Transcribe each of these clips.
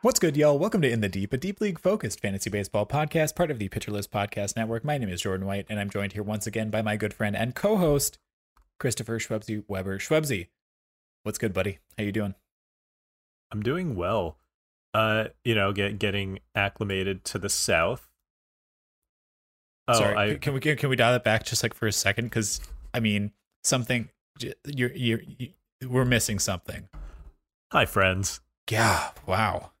What's good, y'all? Welcome to In the Deep, a deep league focused fantasy baseball podcast, part of the Pitcher List Podcast Network. My name is Jordan White, and I'm joined here once again by my good friend and co-host, Christopher Shwebsi Weber. Shwebsi, what's good, buddy? How you doing? I'm doing well. Uh, you know, get getting acclimated to the South. Oh, Sorry, I, can we can we dial it back just like for a second? Because I mean, something you're you're, you we're missing something. Hi, friends. Yeah. Wow.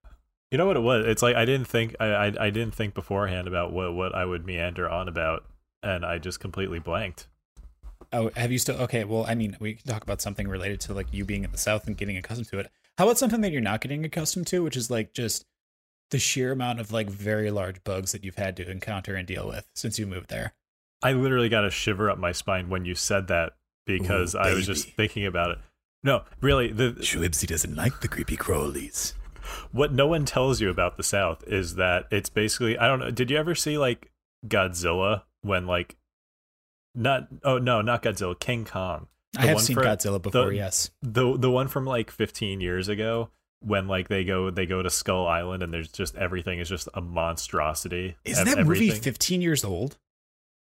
You know what it was? It's like I didn't think I, I, I didn't think beforehand about what what I would meander on about, and I just completely blanked. Oh, have you still? Okay, well, I mean, we can talk about something related to like you being in the South and getting accustomed to it. How about something that you're not getting accustomed to, which is like just the sheer amount of like very large bugs that you've had to encounter and deal with since you moved there? I literally got a shiver up my spine when you said that because Ooh, I was just thinking about it. No, really, the Shwebsi doesn't like the creepy crawlies what no one tells you about the South is that it's basically I don't know. Did you ever see like Godzilla when like not oh no not Godzilla King Kong? I have seen for, Godzilla before. The, yes, the the one from like 15 years ago when like they go they go to Skull Island and there's just everything is just a monstrosity. Is that everything. movie 15 years old?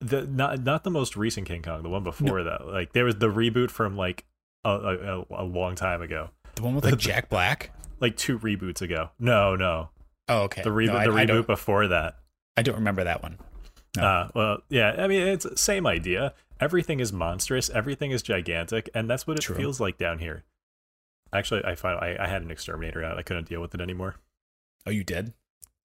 The not not the most recent King Kong, the one before no. that. Like there was the reboot from like a, a, a long time ago. The one with like Jack Black like two reboots ago. No, no. Oh, okay. The reboot, no, I, the reboot before that. I don't remember that one. No. Uh, well, yeah. I mean, it's same idea. Everything is monstrous. Everything is gigantic, and that's what it True. feels like down here. Actually, I found I, I had an exterminator out. I couldn't deal with it anymore. Oh, you did?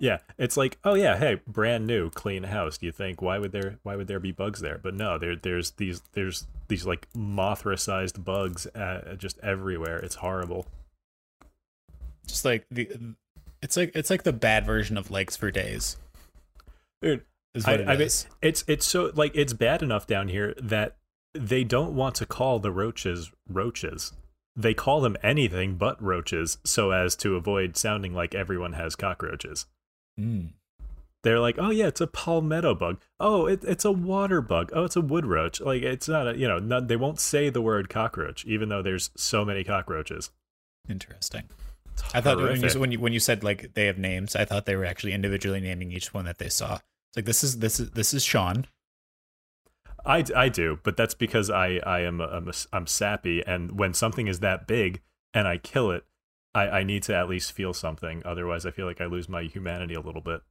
Yeah, it's like, oh yeah, hey, brand new, clean house. Do you think why would there why would there be bugs there? But no, there there's these there's these like Mothra sized bugs uh, just everywhere. It's horrible just like the it's like it's like the bad version of legs for days. Dude, is what I, it I is. Mean, it's it's so like it's bad enough down here that they don't want to call the roaches roaches. They call them anything but roaches so as to avoid sounding like everyone has cockroaches. Mm. They're like, oh yeah, it's a palmetto bug. Oh, it, it's a water bug. Oh, it's a wood roach. Like it's not a you know not, they won't say the word cockroach even though there's so many cockroaches. Interesting. I thought when you, when you when you said like they have names, I thought they were actually individually naming each one that they saw. It's like this is this is this is Sean. I, I do, but that's because I I am I'm, I'm sappy, and when something is that big and I kill it, I I need to at least feel something. Otherwise, I feel like I lose my humanity a little bit.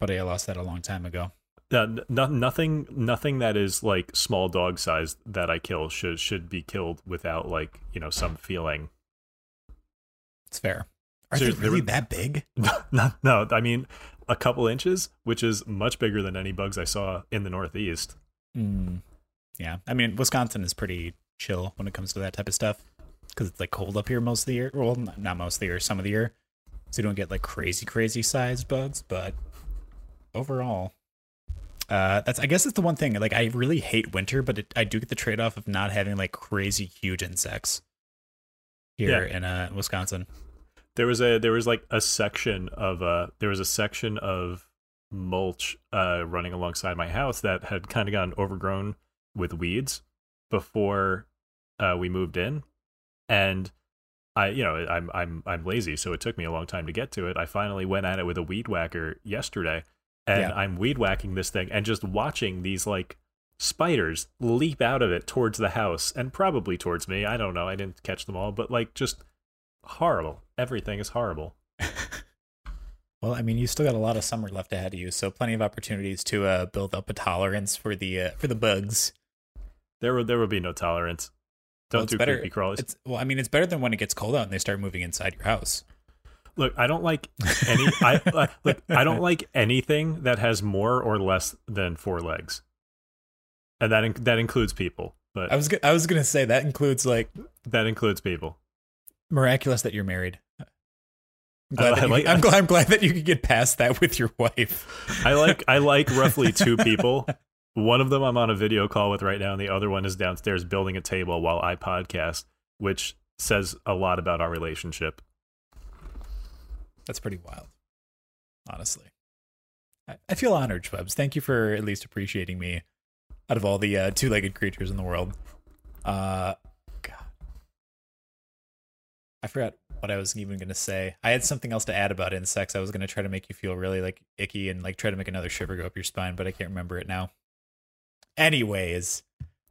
But I lost that a long time ago. Uh, no, nothing nothing that is like small dog size that I kill should should be killed without like you know some feeling it's fair. Are they really that big? No, no, I mean a couple inches, which is much bigger than any bugs I saw in the Northeast. Mm, yeah, I mean Wisconsin is pretty chill when it comes to that type of stuff because it's like cold up here most of the year. Well, not most of the year, some of the year, so you don't get like crazy, crazy sized bugs. But overall, uh, that's I guess that's the one thing. Like I really hate winter, but it, I do get the trade off of not having like crazy huge insects here yeah. in uh, Wisconsin. There was a there was like a section of uh there was a section of mulch uh, running alongside my house that had kind of gotten overgrown with weeds before uh, we moved in, and I, you know, I'm I'm I'm lazy, so it took me a long time to get to it. I finally went at it with a weed whacker yesterday, and yeah. I'm weed whacking this thing and just watching these like spiders leap out of it towards the house and probably towards me. I don't know. I didn't catch them all, but like just horrible. Everything is horrible. well, I mean, you still got a lot of summer left ahead of you, so plenty of opportunities to uh, build up a tolerance for the uh, for the bugs. There will there will be no tolerance. Don't well, do better, creepy crawlies. It's, well, I mean, it's better than when it gets cold out and they start moving inside your house. Look, I don't like any. I uh, like. I don't like anything that has more or less than four legs, and that in, that includes people. But I was I was gonna say that includes like that includes people. Miraculous that you're married. I'm glad, I, like, you, I'm, glad, I'm glad that you could get past that with your wife. I like I like roughly two people one of them I'm on a video call with right now, and the other one is downstairs building a table while I podcast, which says a lot about our relationship. That's pretty wild, honestly. I, feel honored, Shwebs. Thank you for at least appreciating me out of all the uh, two legged creatures in the world. Uh, God. I forgot what I was even going to say. I had something else to add about insects. I was going to try to make you feel really like icky and like try to make another shiver go up your spine, but I can't remember it now. Anyways,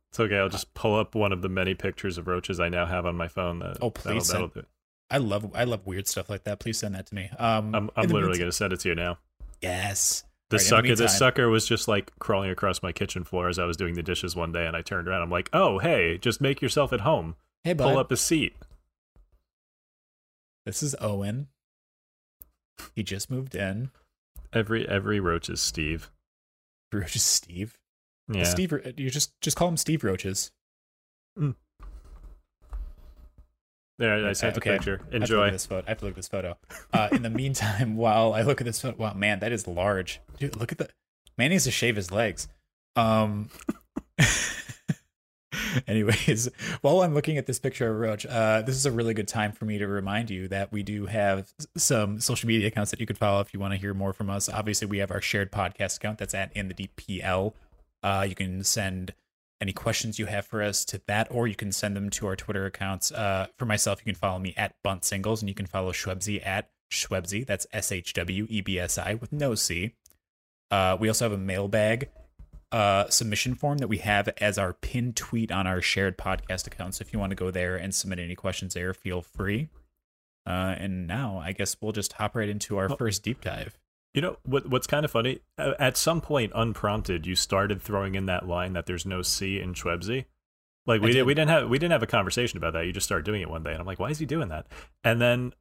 it's okay. I'll just pull up one of the many pictures of roaches I now have on my phone. That, oh, please that'll, that'll I love I love weird stuff like that. Please send that to me. Um, I'm, I'm literally going to send it to you now. Yes. The right, sucker, the sucker was just like crawling across my kitchen floor as I was doing the dishes one day, and I turned around. I'm like, "Oh, hey, just make yourself at home. Hey, bud. pull up a seat." This is Owen. He just moved in. Every every roach is Steve. Roach is Steve. Yeah. Steve, you just just call him Steve Roaches. Mm. There, I sent okay. a picture. Enjoy. I this photo. I have to look at this photo. Uh, in the meantime, while I look at this photo, wow, man, that is large. Dude, look at the man needs to shave his legs. Um. anyways, while I'm looking at this picture of Roach, uh, this is a really good time for me to remind you that we do have some social media accounts that you could follow if you want to hear more from us. Obviously, we have our shared podcast account that's at in the DPL uh, you can send any questions you have for us to that, or you can send them to our Twitter accounts. Uh, for myself, you can follow me at Bunt Singles, and you can follow Shwebsi at Shwebsi. That's S H W E B S I with no C. Uh, we also have a mailbag uh, submission form that we have as our pinned tweet on our shared podcast account. So if you want to go there and submit any questions there, feel free. Uh, and now I guess we'll just hop right into our first deep dive. You know what? What's kind of funny? At some point, unprompted, you started throwing in that line that there's no C in Shwebsi. Like we did. we didn't have we didn't have a conversation about that. You just started doing it one day, and I'm like, why is he doing that? And then,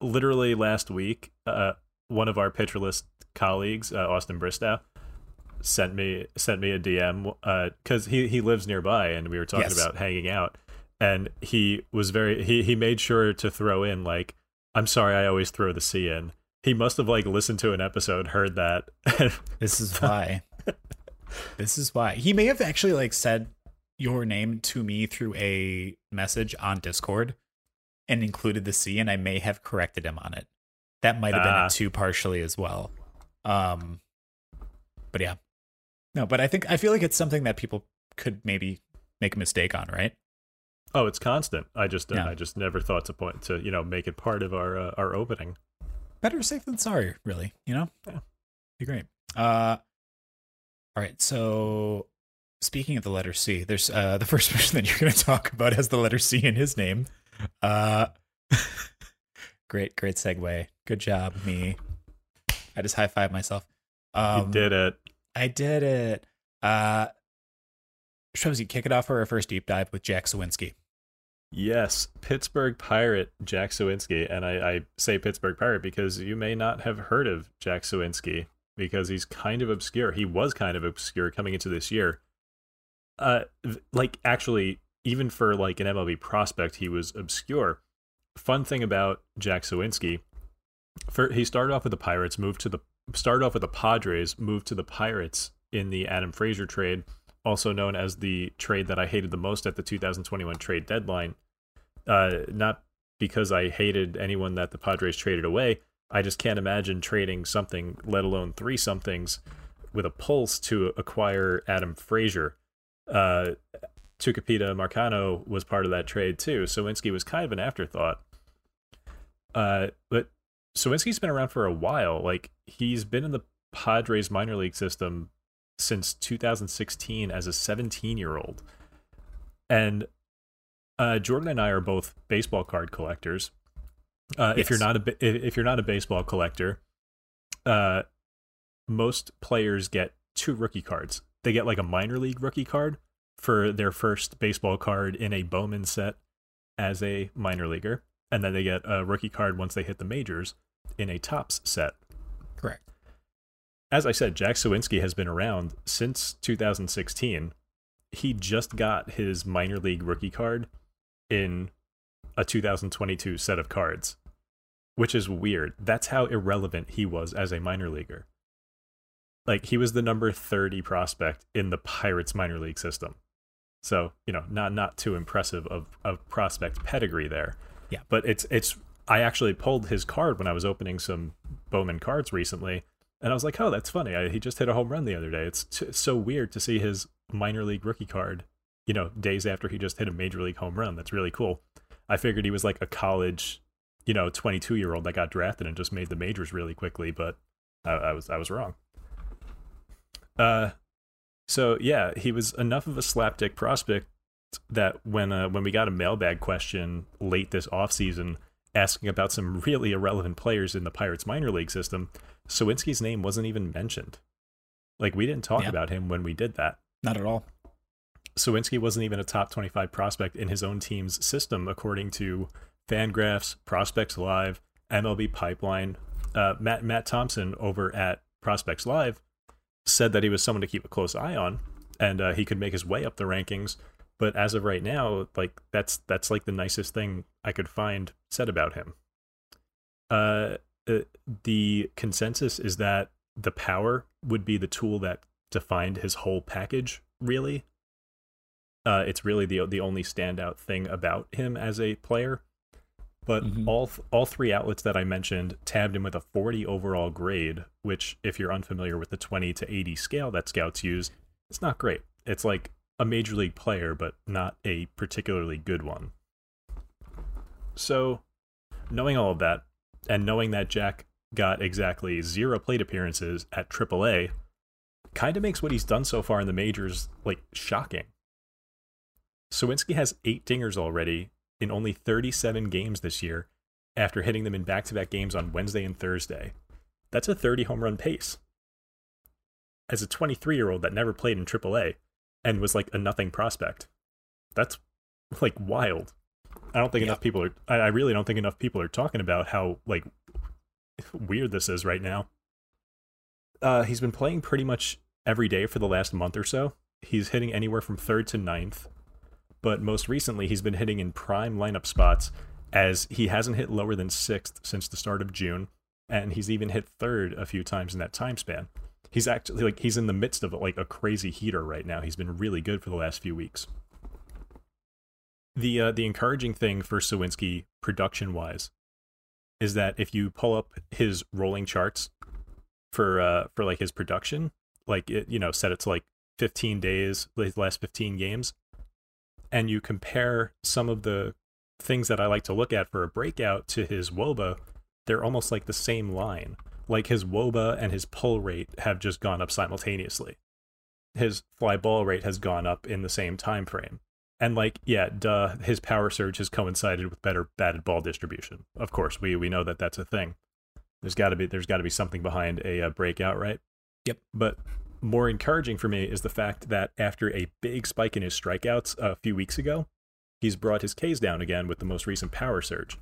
literally last week, uh, one of our Pitcher List colleagues, uh, Austin Bristow, sent me sent me a DM because uh, he he lives nearby, and we were talking yes. about hanging out, and he was very he he made sure to throw in like, I'm sorry, I always throw the C in he must have like listened to an episode, heard that. this is why. this is why he may have actually like said your name to me through a message on Discord and included the C, and I may have corrected him on it. That might have been uh, it too partially as well. Um, but yeah, no, but I think I feel like it's something that people could maybe make a mistake on, right? Oh, it's constant. I just yeah. I just never thought to point to you know make it part of our uh, our opening better safe than sorry, really. You know, yeah, be great. Uh, all right. So speaking of the letter C, there's uh the first person that you're going to talk about has the letter C in his name. Uh, great, great segue. Good job, me. I just high five myself. Um, you did it. I did it. Uh, Shwebsi, kick it off for our first deep dive with Jack Suwinski. Yes, Pittsburgh Pirate Jack Suwinski, and I, I, say Pittsburgh Pirate because you may not have heard of Jack Suwinski because he's kind of obscure. He was kind of obscure coming into this year. Uh, like actually, even for like an MLB prospect, he was obscure. Fun thing about Jack Suwinski, for he started off with the Pirates, moved to the started off with the Padres, moved to the Pirates in the Adam Frazier trade also known as the trade that I hated the most at the 2021 trade deadline. Uh, not because I hated anyone that the Padres traded away, I just can't imagine trading something, let alone three somethings, with a pulse to acquire Adam Frazier. Uh, Tucupita Marcano was part of that trade too. Suwinski was kind of an afterthought. Uh, but Suwinski's been around for a while. Like he's been in the Padres minor league system since 2016 as a 17 year old. And uh, Jordan and I are both baseball card collectors. Uh, yes. If you're not a if you're not a baseball collector, uh, most players get two rookie cards. They get like a minor league rookie card for their first baseball card in a Bowman set as a minor leaguer, and then they get a rookie card once they hit the majors in a Topps set. Correct. As I said, Jack Suwinski has been around since 2016. He just got his minor league rookie card in a 2022 set of cards, which is weird. That's how irrelevant he was as a minor leaguer. Like he was the number 30 prospect in the Pirates minor league system. So, you know, not not too impressive of of prospect pedigree there. Yeah. But it's it's I actually pulled his card when I was opening some Bowman cards recently, and I was like, "Oh, that's funny. I, he just hit a home run the other day." It's t- so weird to see his minor league rookie card, you know, days after he just hit a major league home run. That's really cool. I figured he was like a college, you know, 22 year old that got drafted and just made the majors really quickly, but I, I was I was wrong. Uh, so yeah, he was enough of a slapdick prospect that when uh, when we got a mailbag question late this offseason asking about some really irrelevant players in the Pirates minor league system, Suwinski's name wasn't even mentioned. Like we didn't talk yeah. about him when we did that. Not at all. Suwinski wasn't even a top 25 prospect in his own team's system, according to Fangraphs, Prospects Live, MLB Pipeline. Uh, Matt Matt Thompson over at Prospects Live said that he was someone to keep a close eye on, and uh, he could make his way up the rankings. But as of right now, like that's that's like the nicest thing I could find said about him. Uh, uh, the consensus is that the power would be the tool that defined his whole package. Really, uh, it's really the the only standout thing about him as a player. But mm-hmm. all all three outlets that I mentioned tabbed him with a 40 overall grade, which, if you're unfamiliar with the 20 to 80 scale that scouts use, it's not great. It's like a major league player, but not a particularly good one. So, knowing all of that, and knowing that Jack got exactly zero plate appearances at AAA, kind of makes what he's done so far in the majors like shocking. Suwinski has eight dingers already in only 37 games this year after hitting them in back to back games on Wednesday and Thursday. That's a 30 home run pace. As a 23 year old that never played in AAA and was like a nothing prospect, that's like wild. I don't think enough people are, I really don't think enough people are talking about how like weird this is right now. Uh, he's been playing pretty much every day for the last month or so. He's hitting anywhere from third to ninth but most recently he's been hitting in prime lineup spots as he hasn't hit lower than sixth since the start of June, and he's even hit third a few times in that time span. He's actually like he's in the midst of like a crazy heater right now. He's been really good for the last few weeks. The uh, the encouraging thing for Suwinski production wise is that if you pull up his rolling charts for uh for like his production, like it, you know, set it to like 15 days, the last 15 games, and you compare some of the things that I like to look at for a breakout to his WOBA, they're almost like the same line. Like his WOBA and his pull rate have just gone up simultaneously. His fly ball rate has gone up in the same time frame. And like, yeah, duh, his power surge has coincided with better batted ball distribution. Of course, we we know that that's a thing. There's got to be there's got to be something behind a, a uh, breakout, right? Yep. But more encouraging for me is the fact that after a big spike in his strikeouts a few weeks ago, he's brought his Ks down again with the most recent power surge.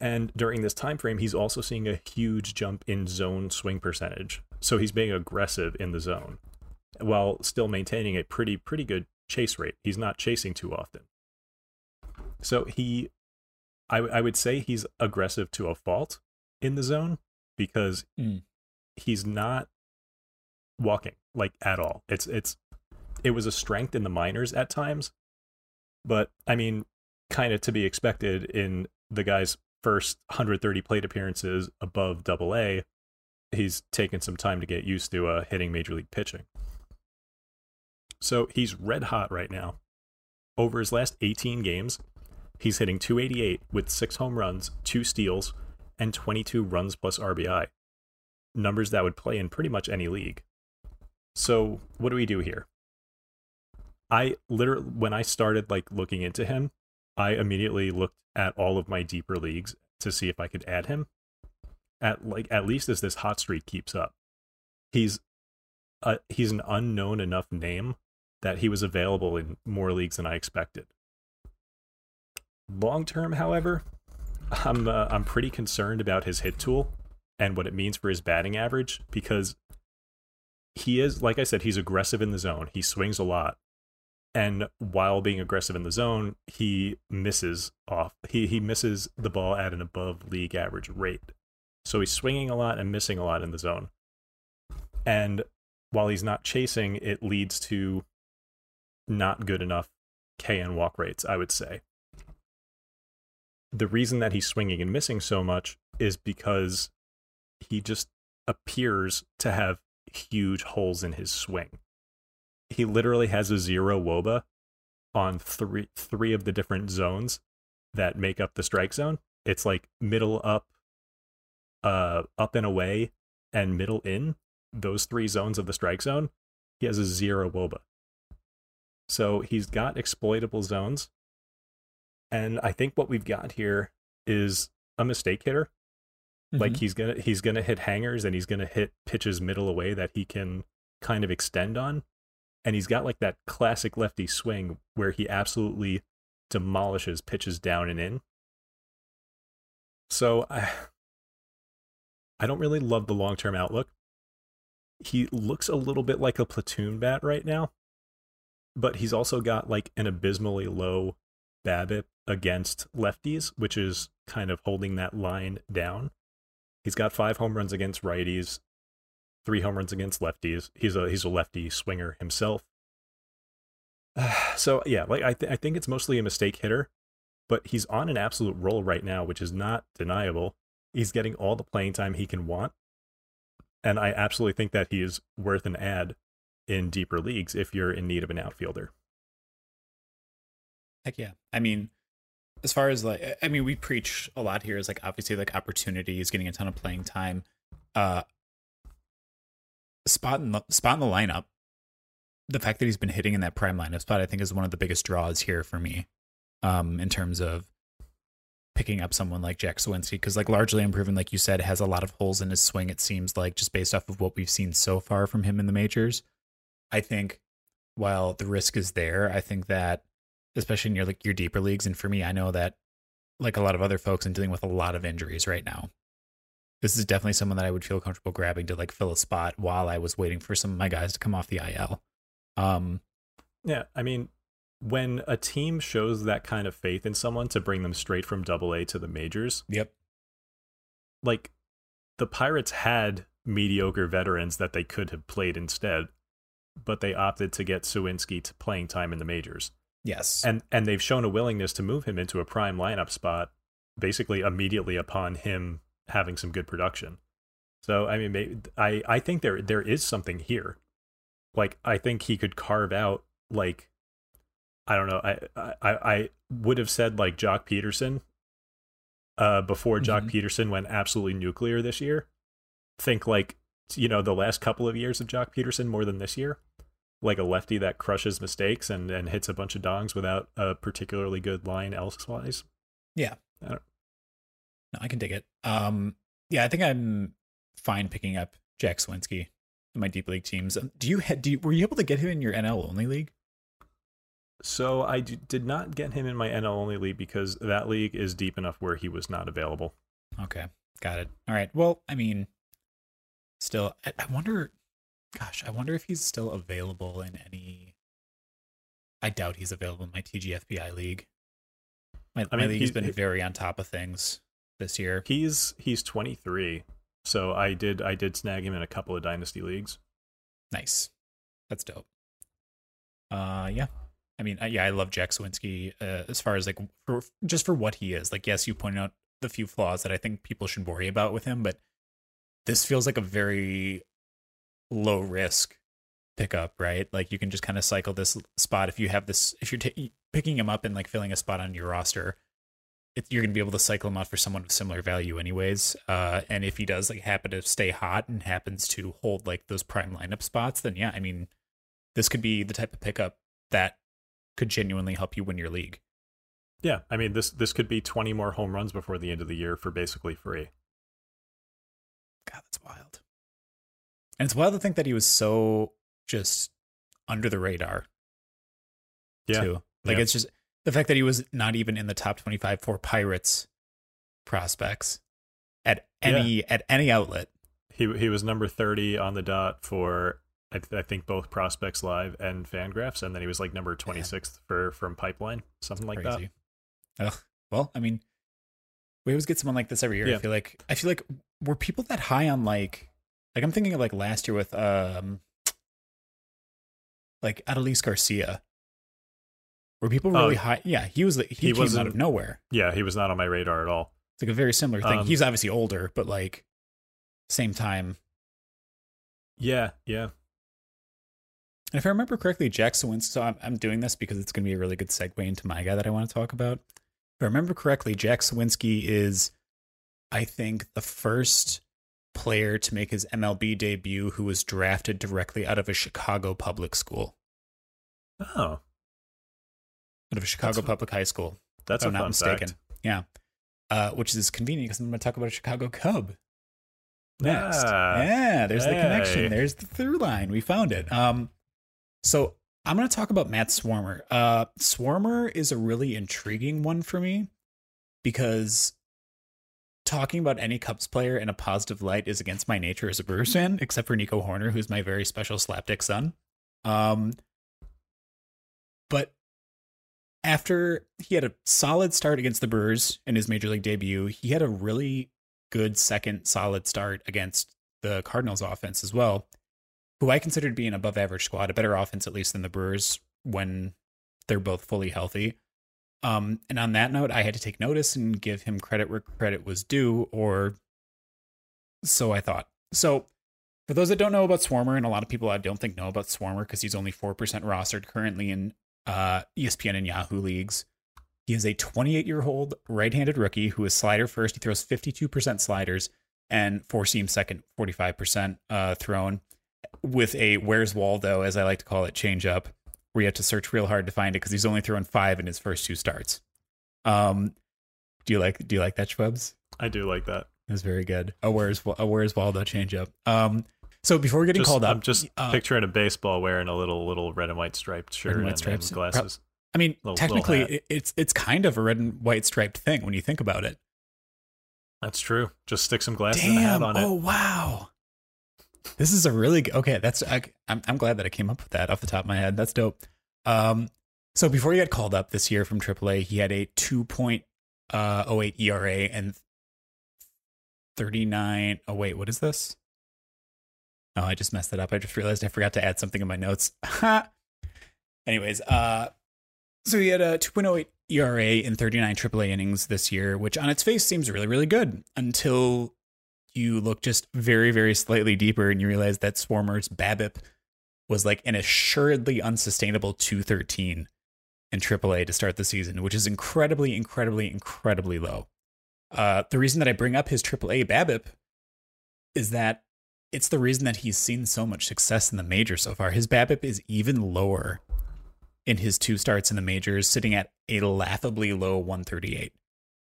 And during this time frame, he's also seeing a huge jump in zone swing percentage. So he's being aggressive in the zone while still maintaining a pretty pretty good chase rate. He's not chasing too often. So he I, I would say he's aggressive to a fault in the zone because mm. he's not walking like at all. It's it's it was a strength in the minors at times, but I mean, kind of to be expected in the guy's first 130 plate appearances above double A, he's taken some time to get used to uh, hitting major league pitching. So he's red hot right now. Over his last 18 games, he's hitting 288 with six home runs, two steals, and 22 runs plus RBI. Numbers that would play in pretty much any league. So what do we do here? I literally, when I started like looking into him, I immediately looked at all of my deeper leagues to see if I could add him. At like at least as this hot streak keeps up, he's a, he's an unknown enough name that he was available in more leagues than I expected. Long term, however, I'm uh, I'm pretty concerned about his hit tool and what it means for his batting average because he is like I said he's aggressive in the zone. He swings a lot. And while being aggressive in the zone, he misses off. He he misses the ball at an above league average rate. So he's swinging a lot and missing a lot in the zone. And while he's not chasing, it leads to not good enough KN walk rates, I would say. The reason that he's swinging and missing so much is because he just appears to have huge holes in his swing. He literally has a zero woba on three three of the different zones that make up the strike zone. It's like middle up, uh, up and away, and middle in. Those three zones of the strike zone. He has a zero woba. So he's got exploitable zones. And I think what we've got here is a mistake hitter. Mm-hmm. Like he's gonna he's gonna hit hangers and he's gonna hit pitches middle away that he can kind of extend on. And he's got like that classic lefty swing where he absolutely demolishes pitches down and in. So I I don't really love the long term outlook. He looks a little bit like a platoon bat right now but he's also got like an abysmally low BABIP against lefties, which is kind of holding that line down. He's got five home runs against righties, three home runs against lefties. He's a he's a lefty swinger himself. so yeah, like I th- I think it's mostly a mistake hitter, but he's on an absolute roll right now, which is not deniable. He's getting all the playing time he can want, and I absolutely think that he is worth an ad in deeper leagues if you're in need of an outfielder. Heck yeah. I mean, as far as like, I mean, we preach a lot here is like obviously like opportunities, getting a ton of playing time. Uh, spot in the spot in the lineup. The fact that he's been hitting in that prime lineup spot, I think, is one of the biggest draws here for me. Um, in terms of picking up someone like Jack Suwinski, because like largely unproven, like you said, has a lot of holes in his swing. It seems like just based off of what we've seen so far from him in the majors. I think while the risk is there, I think that especially in your like your deeper leagues, and for me, I know that like a lot of other folks, I'm dealing with a lot of injuries right now. This is definitely someone that I would feel comfortable grabbing to like fill a spot while I was waiting for some of my guys to come off the IL. Um, yeah, I mean, when a team shows that kind of faith in someone to bring them straight from double A to the majors, yep. Like the Pirates had mediocre veterans that they could have played instead but they opted to get Suwinski to playing time in the majors. Yes. And and they've shown a willingness to move him into a prime lineup spot basically immediately upon him having some good production. So I mean maybe, I I think there there is something here. Like I think he could carve out like I don't know. I I I would have said like Joc Pederson uh before Joc mm-hmm. Pederson went absolutely nuclear this year. Think like you know the last couple of years of Joc Pederson more than this year like a lefty that crushes mistakes and, and hits a bunch of dongs without a particularly good line elsewise. Yeah. I no, I can dig it. Um, yeah, I think I'm fine picking up Jack Suwinski in my deep league teams. Um, do you, had do you, were you able to get him in your NL only league? So I d- did not get him in my NL only league because that league is deep enough where he was not available. Okay, got it. All right. Well, I mean, still, I, I wonder. Gosh, I wonder if he's still available in any. I doubt he's available in my TGFBI league. My, I mean, my league's been very on top of things this year. He's he's 23, so I did I did snag him in a couple of dynasty leagues. Nice, that's dope. Uh, yeah. I mean, yeah, I love Jack Suwinski uh, as far as like for just for what he is. Like, yes, you pointed out the few flaws that I think people should worry about with him, but this feels like a very low risk pickup, right? Like you can just kind of cycle this spot if you have this if you're t- picking him up and like filling a spot on your roster. It, you're going to be able to cycle him out for someone of similar value, anyways. Uh, and if he does like happen to stay hot and happens to hold like those prime lineup spots, then yeah, I mean, this could be the type of pickup that could genuinely help you win your league. Yeah, I mean this this could be 20 more home runs before the end of the year for basically free. God, that's wild. And it's wild to think that he was so just under the radar. Yeah. Too. Like yeah. it's just the fact that he was not even in the top 25 for Pirates prospects at any yeah. at any outlet. He he was number 30 on the dot for I, th- I, think both Prospects Live and Fangraphs, and then he was like number 26th for from Pipeline, something like Crazy. that. Ugh. Well, I mean, we always get someone like this every year. Yeah. I feel like I feel like were people that high on like like I'm thinking of like last year with um like Adolis Garcia. Were people really oh, high? Yeah, he was. He, he came out of nowhere. Yeah, he was not on my radar at all. It's like a very similar thing. Um, He's obviously older, but like same time. Yeah, yeah. And if I remember correctly, Jack Suwinski. So I'm, I'm doing this because it's going to be a really good segue into my guy that I want to talk about. If I remember correctly, Jack Suwinski is, I think, the first player to make his MLB debut who was drafted directly out of a Chicago public school. Oh. Out of a Chicago that's public high school. That's I'm not mistaken. Fact. Yeah. Uh, which is convenient because I'm going to talk about a Chicago Cub next. Ah, yeah, there's hey. the connection. There's the through line. We found it. Um, so I'm going to talk about Matt Swarmer. Uh, Swarmer is a really intriguing one for me because talking about any Cubs player in a positive light is against my nature as a Brewers fan, except for Nico Hoerner, who's my very special slapdick son. Um, but after he had a solid start against the Brewers in his major league debut, he had a really good second solid start against the Cardinals offense as well who I consider to be an above average squad, a better offense at least than the Brewers when they're both fully healthy. Um, and on that note, I had to take notice and give him credit where credit was due, or so I thought. So, for those that don't know about Swarmer, and a lot of people I don't think know about Swarmer because he's only 4% rostered currently in uh, ESPN and Yahoo leagues. He is a 28 year old right handed rookie who is slider first. He throws 52% sliders and four seam second, 45% uh, thrown with a where's Waldo, as I like to call it, change up, where you have to search real hard to find it because he's only thrown five in his first two starts. Um, do you like do you like that, Shwebs? I do like that. It's very good. A where's a where's Waldo change up. Um, so before we getting just, called up, I'm just uh, picturing a baseball wearing a little little red and white striped shirt and, white stripes. and glasses. I mean, little, technically, little it's it's kind of a red and white striped thing when you think about it. That's true. Just stick some glasses Damn. and a hat on it. Oh wow! This is a really good, okay. That's I, am I'm glad that I came up with that off the top of my head. That's dope. Um, so before he got called up this year from AAA, he had a 2.08 uh, ERA and 39. Oh wait, what is this? Oh, I just messed that up. I just realized I forgot to add something in my notes. Anyways, uh, so he had a 2.08 ERA in 39 AAA innings this year, which on its face seems really, really good until you look just very, very slightly deeper and you realize that Swarmer's BABIP was like an assuredly unsustainable 213 in AAA to start the season, which is incredibly, incredibly, incredibly low. Uh, the reason that I bring up his AAA BABIP is that it's the reason that he's seen so much success in the major so far. His BABIP is even lower in his two starts in the majors, sitting at a laughably low 138.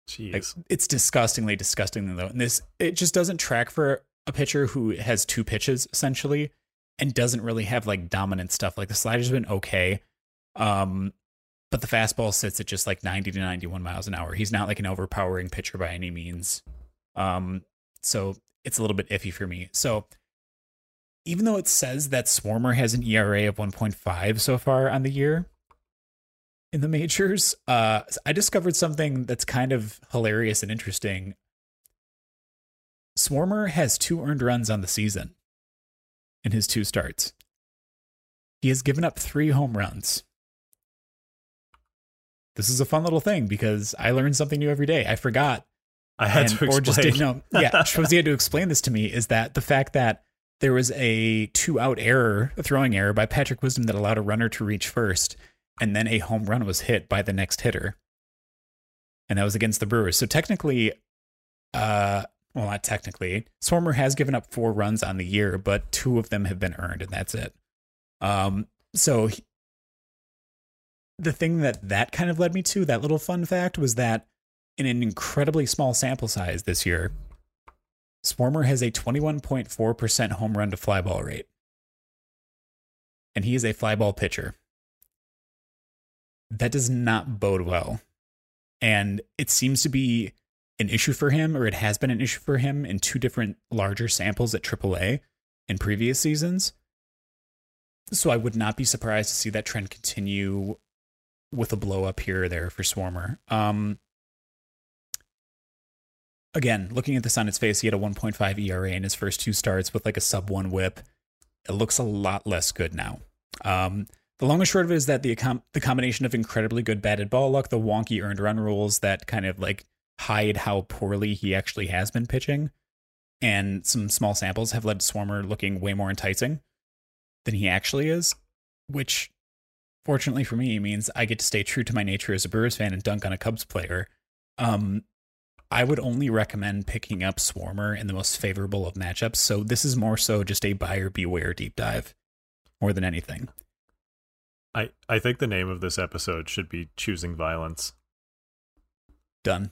Jeez. Like, it's disgustingly, disgustingly though. And this, it just doesn't track for a pitcher who has two pitches essentially and doesn't really have like dominant stuff. Like the slider's been okay. Um, but the fastball sits at just like 90 to 91 miles an hour. He's not like an overpowering pitcher by any means. Um, so it's a little bit iffy for me. So even though it says that Swarmer has an ERA of 1.5 so far on the year, in the majors, uh, I discovered something that's kind of hilarious and interesting. Swarmer has two earned runs on the season in his two starts. He has given up three home runs. This is a fun little thing because I learn something new every day. I forgot I had and, to explain. Or just didn't know. Yeah, Shwebsi had to explain this to me. Is that the fact that there was a two out error, a throwing error by Patrick Wisdom that allowed a runner to reach first, and then a home run was hit by the next hitter. And that was against the Brewers. So technically, uh, well, not technically, Swarmer has given up four runs on the year, but two of them have been earned, and that's it. Um, so he, the thing that that kind of led me to, that little fun fact, was that in an incredibly small sample size this year, Swarmer has a 21.4% home run to fly ball rate. And he is a fly ball pitcher. That does not bode well. And it seems to be an issue for him, or it has been an issue for him in two different larger samples at AAA in previous seasons. So I would not be surprised to see that trend continue with a blow up here or there for Swarmer. Um, again, looking at this on its face, he had a 1.5 ERA in his first two starts with like a sub one whip. It looks a lot less good now. Um, the long and short of it is that the the combination of incredibly good batted ball luck, the wonky earned run rules that kind of like hide how poorly he actually has been pitching, and some small samples have led Swarmer looking way more enticing than he actually is, which fortunately for me means I get to stay true to my nature as a Brewers fan and dunk on a Cubs player. Um, I would only recommend picking up Swarmer in the most favorable of matchups. So this is more so just a buyer beware deep dive more than anything. I, I think the name of this episode should be Choosing Violence. Done.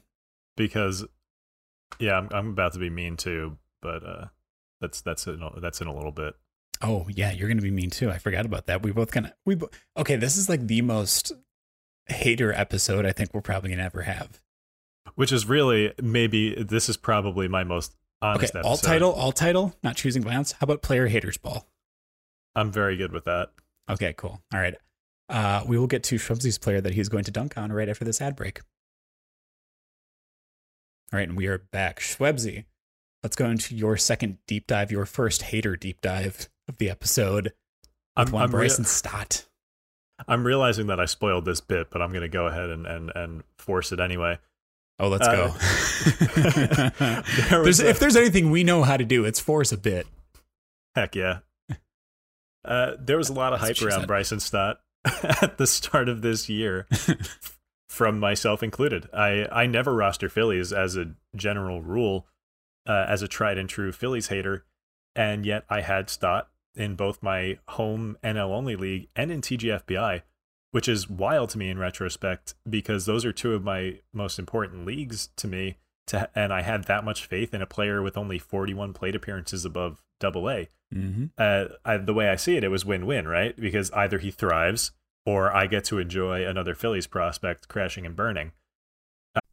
Because yeah, I'm I'm about to be mean too, but uh that's that's in, that's in a little bit. Oh yeah, you're gonna be mean too. I forgot about that. We both kind of we bo- okay. This is like the most hater episode I think we're probably gonna ever have which is really maybe this is probably my most honest okay, episode. All title, all title, not choosing violence. How about player haters ball? I'm very good with that. Okay, cool. All right. Uh, we will get to Shwebsi's player that he's going to dunk on right after this ad break. All right, and we are back. Shwebsi, let's go into your second deep dive, your first hater deep dive of the episode with I'm, one I'm Bryson rea- Stott. I'm realizing that I spoiled this bit, but I'm going to go ahead and, and, and force it anyway. Oh, let's uh, go. there's, a, if there's anything we know how to do, it's force a bit. Heck yeah. Uh, there was a lot of hype around. Bryson Stott at the start of this year, from myself included. I, I never roster Phillies as a general rule, uh, as a tried and true Phillies hater, and yet I had Stott in both my home NL only league and in TGFBI which is wild to me in retrospect because those are two of my most important leagues to me. To, and I had that much faith in a player with only 41 plate appearances above double A. Mm-hmm. Uh, I, the way I see it, it was win win, right? Because either he thrives or I get to enjoy another Phillies prospect crashing and burning.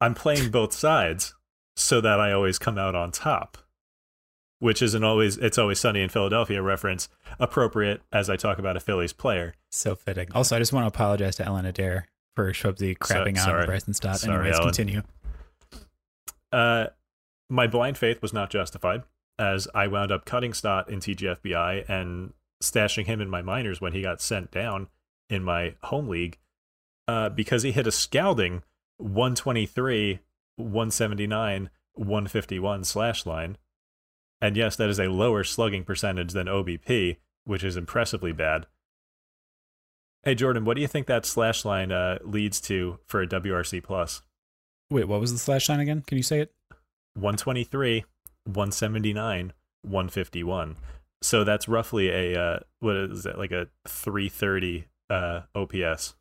I'm playing both sides so that I always come out on top. Which isn't always it's always sunny in Philadelphia reference appropriate as I talk about a Phillies player. So fitting. Also, I just want to apologize to Ellen Adair for Shwebsi crapping so, on Bryson Stott. Sorry, Anyways, Ellen. continue. Uh, my blind faith was not justified as I wound up cutting Stott in TGFBI and stashing him in my minors when he got sent down in my home league uh, because he hit a scalding 123, 179, 151 slash line. And yes, that is a lower slugging percentage than OBP, which is impressively bad. Hey Jordan, what do you think that slash line uh, leads to for a WRC plus? Wait, what was the slash line again? Can you say it? 123, 179, 151. So that's roughly a uh, what is it like a 330 uh, OPS.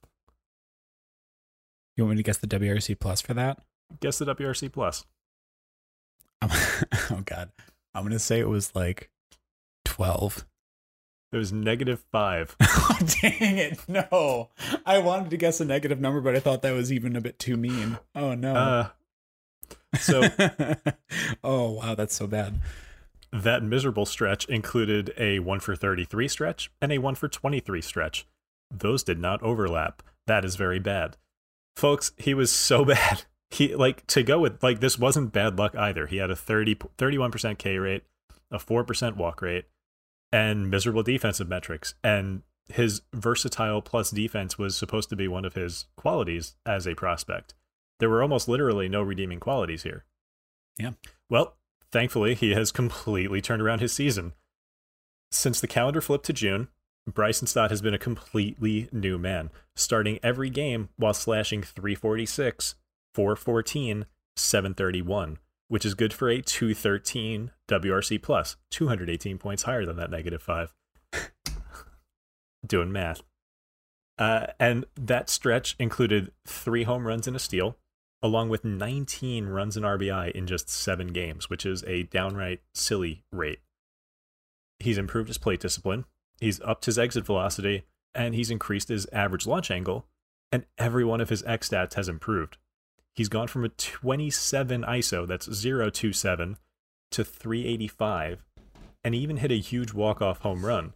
You want me to guess the WRC plus for that? Guess the WRC plus. oh God, I'm gonna say it was like 12. It was negative five. oh, dang it. No. I wanted to guess a negative number, but I thought that was even a bit too mean. Oh, no. Uh, so. oh, wow. That's so bad. That miserable stretch included a 1 for 33 stretch and a 1 for 23 stretch. Those did not overlap. That is very bad. Folks, he was so bad. He like to go with like this wasn't bad luck either. He had a 30 31% K rate, a 4% walk rate, and miserable defensive metrics. And his versatile plus defense was supposed to be one of his qualities as a prospect. There were almost literally no redeeming qualities here. Yeah. Well, thankfully, he has completely turned around his season. Since the calendar flipped to June, Bryson Stott has been a completely new man, starting every game while slashing 346, 414, 731, which is good for a 213 WRC plus, 218 points higher than that negative five. Doing math. Uh, and that stretch included three home runs and a steal, along with 19 runs and RBI in just seven games, which is a downright silly rate. He's improved his plate discipline, he's upped his exit velocity, and he's increased his average launch angle, and every one of his X stats has improved. He's gone from a 27 ISO, that's 027, to 385, and he even hit a huge walk-off home run.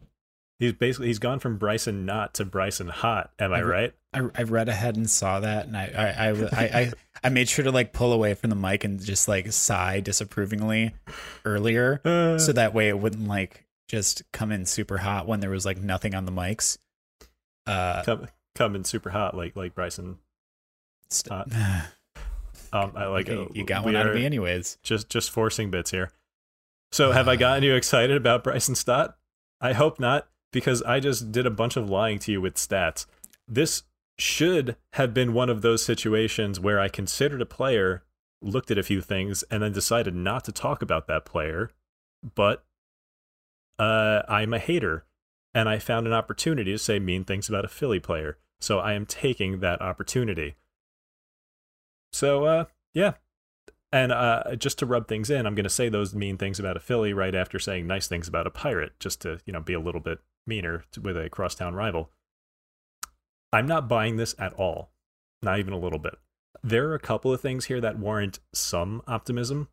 He's basically he's gone from Bryson not to Bryson hot. Am I, I right? I, I read ahead and saw that, and I I, I I I made sure to like pull away from the mic and just like sigh disapprovingly earlier, uh, so that way it wouldn't like just come in super hot when there was like nothing on the mics. Uh, come come in super hot like like Bryson. St- Um, I like okay, you got one out of me anyways. Just just forcing bits here. So have I gotten you excited about Bryson Stott? I hope not, because I just did a bunch of lying to you with stats. This should have been one of those situations where I considered a player, looked at a few things, and then decided not to talk about that player. But uh, I'm a hater, and I found an opportunity to say mean things about a Philly player. So I am taking that opportunity. So uh, yeah. And uh, just to rub things in, I'm going to say those mean things about a Philly right after saying nice things about a Pirate, just to you know be a little bit meaner with a crosstown rival. I'm not buying this at all, not even a little bit. There are a couple of things here that warrant some optimism.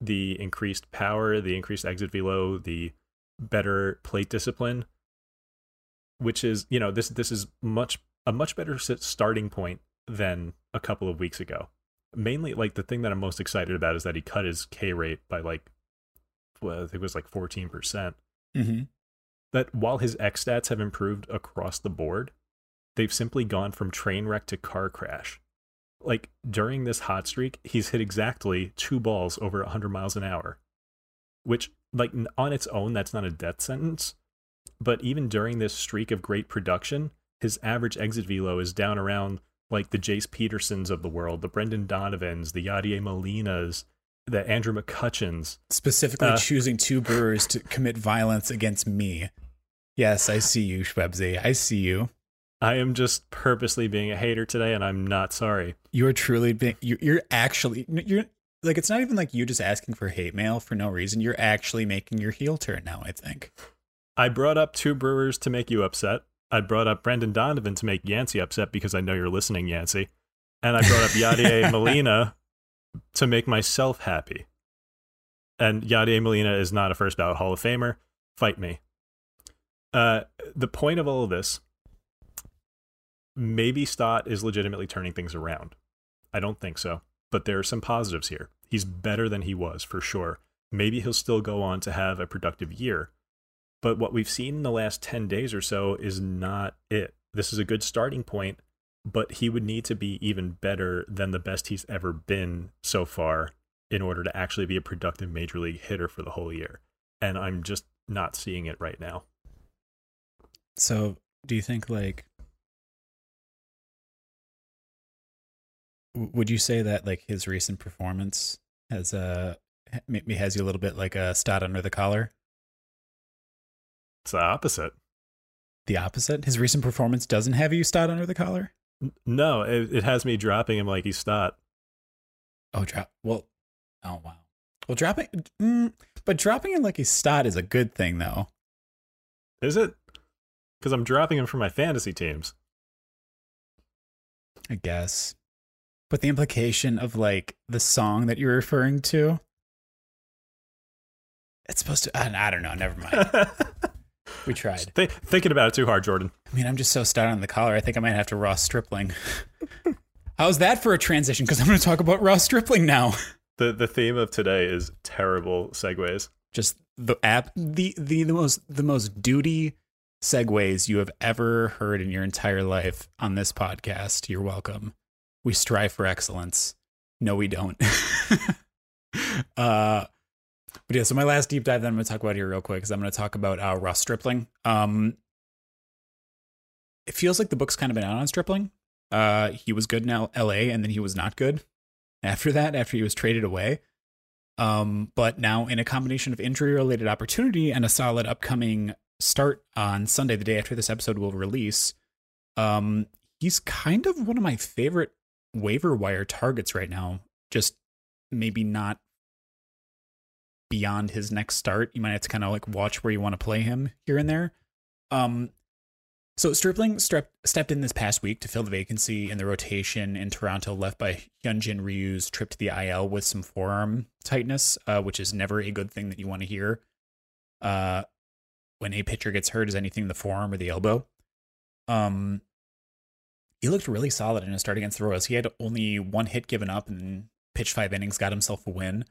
The increased power, the increased exit velo, the better plate discipline, which is you know this this is much a much better starting point than a couple of weeks ago. Mainly, like the thing that I'm most excited about is that he cut his K rate by like, well, I think it was like 14%. mm-hmm. That while his X stats have improved across the board, they've simply gone from train wreck to car crash. Like during this hot streak, he's hit exactly two balls over 100 miles an hour, which, like, on its own, that's not a death sentence. But even during this streak of great production, his average exit velo is down around like the Jace Petersons of the world, the Brendan Donovans, the Yadier Molinas, the Andrew McCutchens. Specifically uh, choosing two brewers to commit violence against me. Yes, I see you, Shwebsi. I see you. I am just purposely being a hater today, and I'm not sorry. You are truly being. You're actually. You're like. It's not even like you just asking for hate mail for no reason. You're actually making your heel turn now. I think. I brought up two brewers to make you upset. I brought up Brendan Donovan to make Yancey upset because I know you're listening, Yancey. And I brought up Yadier Molina to make myself happy. And Yadier Molina is not a first ballot Hall of Famer. Fight me. Uh, the point of all of this, maybe Stott is legitimately turning things around. I don't think so, but there are some positives here. He's better than he was for sure. Maybe he'll still go on to have a productive year, but what we've seen in the last 10 days or so is not it. This is a good starting point, but he would need to be even better than the best he's ever been so far in order to actually be a productive major league hitter for the whole year. And I'm just not seeing it right now. So, do you think like would you say that like his recent performance has uh maybe has you a little bit like a stot under the collar. It's the opposite. The opposite. His recent performance doesn't have you stot under the collar. No, it, it has me dropping him like he's stot. Oh, drop. Well, oh wow. Well, dropping, mm, but dropping him like he's stot is a good thing, though. Is it? Because I'm dropping him for my fantasy teams. I guess. But the implication of like the song that you're referring to, it's supposed to. I, I don't know. Never mind. we tried. Th- thinking about it too hard, Jordan. I mean, I'm just so stout on the collar. I think I might have to Ross Stripling. How's that for a transition? Because I'm going to talk about Ross Stripling now. The the theme of today is terrible segues. Just the app, the the the most the most duty segues you have ever heard in your entire life on this podcast. You're welcome. We strive for excellence. No, we don't. uh, but yeah, so my last deep dive that I'm going to talk about here real quick is I'm going to talk about uh, Ross Stripling. Um, it feels like the book's kind of been out on Stripling. Uh, he was good in L- L.A. and then he was not good after that. After he was traded away. Um, but now in a combination of injury-related opportunity and a solid upcoming start on Sunday, the day after this episode will release, um, he's kind of one of my favorite waiver wire targets right now. Just maybe not beyond his next start. You might have to kind of like watch where you want to play him here and there. Um, so Stripling strep- stepped in this past week to fill the vacancy in the rotation in Toronto left by Hyunjin Ryu's trip to the IL with some forearm tightness, uh, which is never a good thing that you want to hear. Uh, when a pitcher gets hurt, is anything the forearm or the elbow. Um, he looked really solid in his start against the Royals. He had only one hit given up and pitched five innings, got himself a win.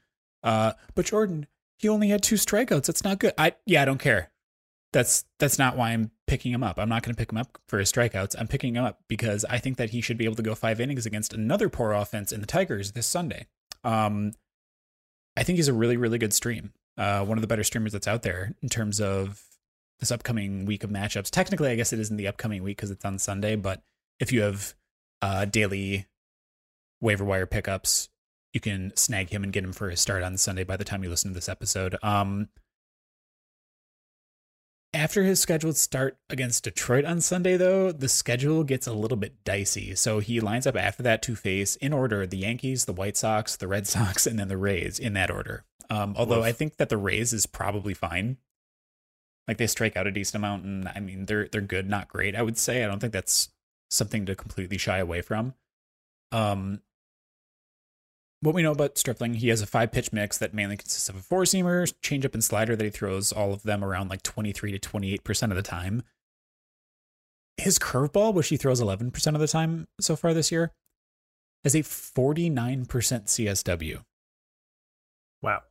Uh, but Jordan, he only had two strikeouts. That's not good. I yeah, I don't care. That's that's not why I'm picking him up. I'm not going to pick him up for his strikeouts. I'm picking him up because I think that he should be able to go five innings against another poor offense in the Tigers this Sunday. Um, I think he's a really really good stream. Uh, one of the better streamers that's out there in terms of this upcoming week of matchups. Technically, I guess it isn't the upcoming week because it's on Sunday, but if you have uh, daily waiver wire pickups, you can snag him and get him for his start on Sunday by the time you listen to this episode. Um, after his scheduled start against Detroit on Sunday, though, the schedule gets a little bit dicey. So he lines up after that to face, in order, the Yankees, the White Sox, the Red Sox, and then the Rays in that order. Um, although Oof. I think that the Rays is probably fine. Like they strike out a decent amount, and I mean they're they're good, not great. I would say I don't think that's something to completely shy away from. Um, what we know about Stripling, he has a five pitch mix that mainly consists of a four seamer, changeup, and slider that he throws all of them around like 23 to 28% of the time. His curveball, which he throws 11% of the time so far this year, has a 49% CSW. Wow.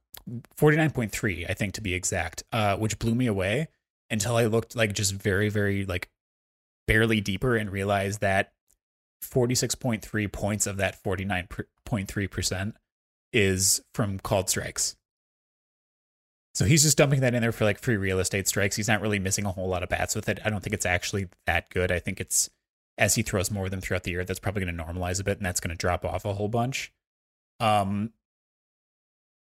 49.3, I think to be exact, uh, which blew me away until I looked like just very, very like barely deeper and realize that 46.3 points of that 49.3% is from called strikes. So he's just dumping that in there for like free real estate strikes. He's not really missing a whole lot of bats with it. I don't think it's actually that good. I think it's as he throws more of them throughout the year, that's probably going to normalize a bit and that's going to drop off a whole bunch. Um,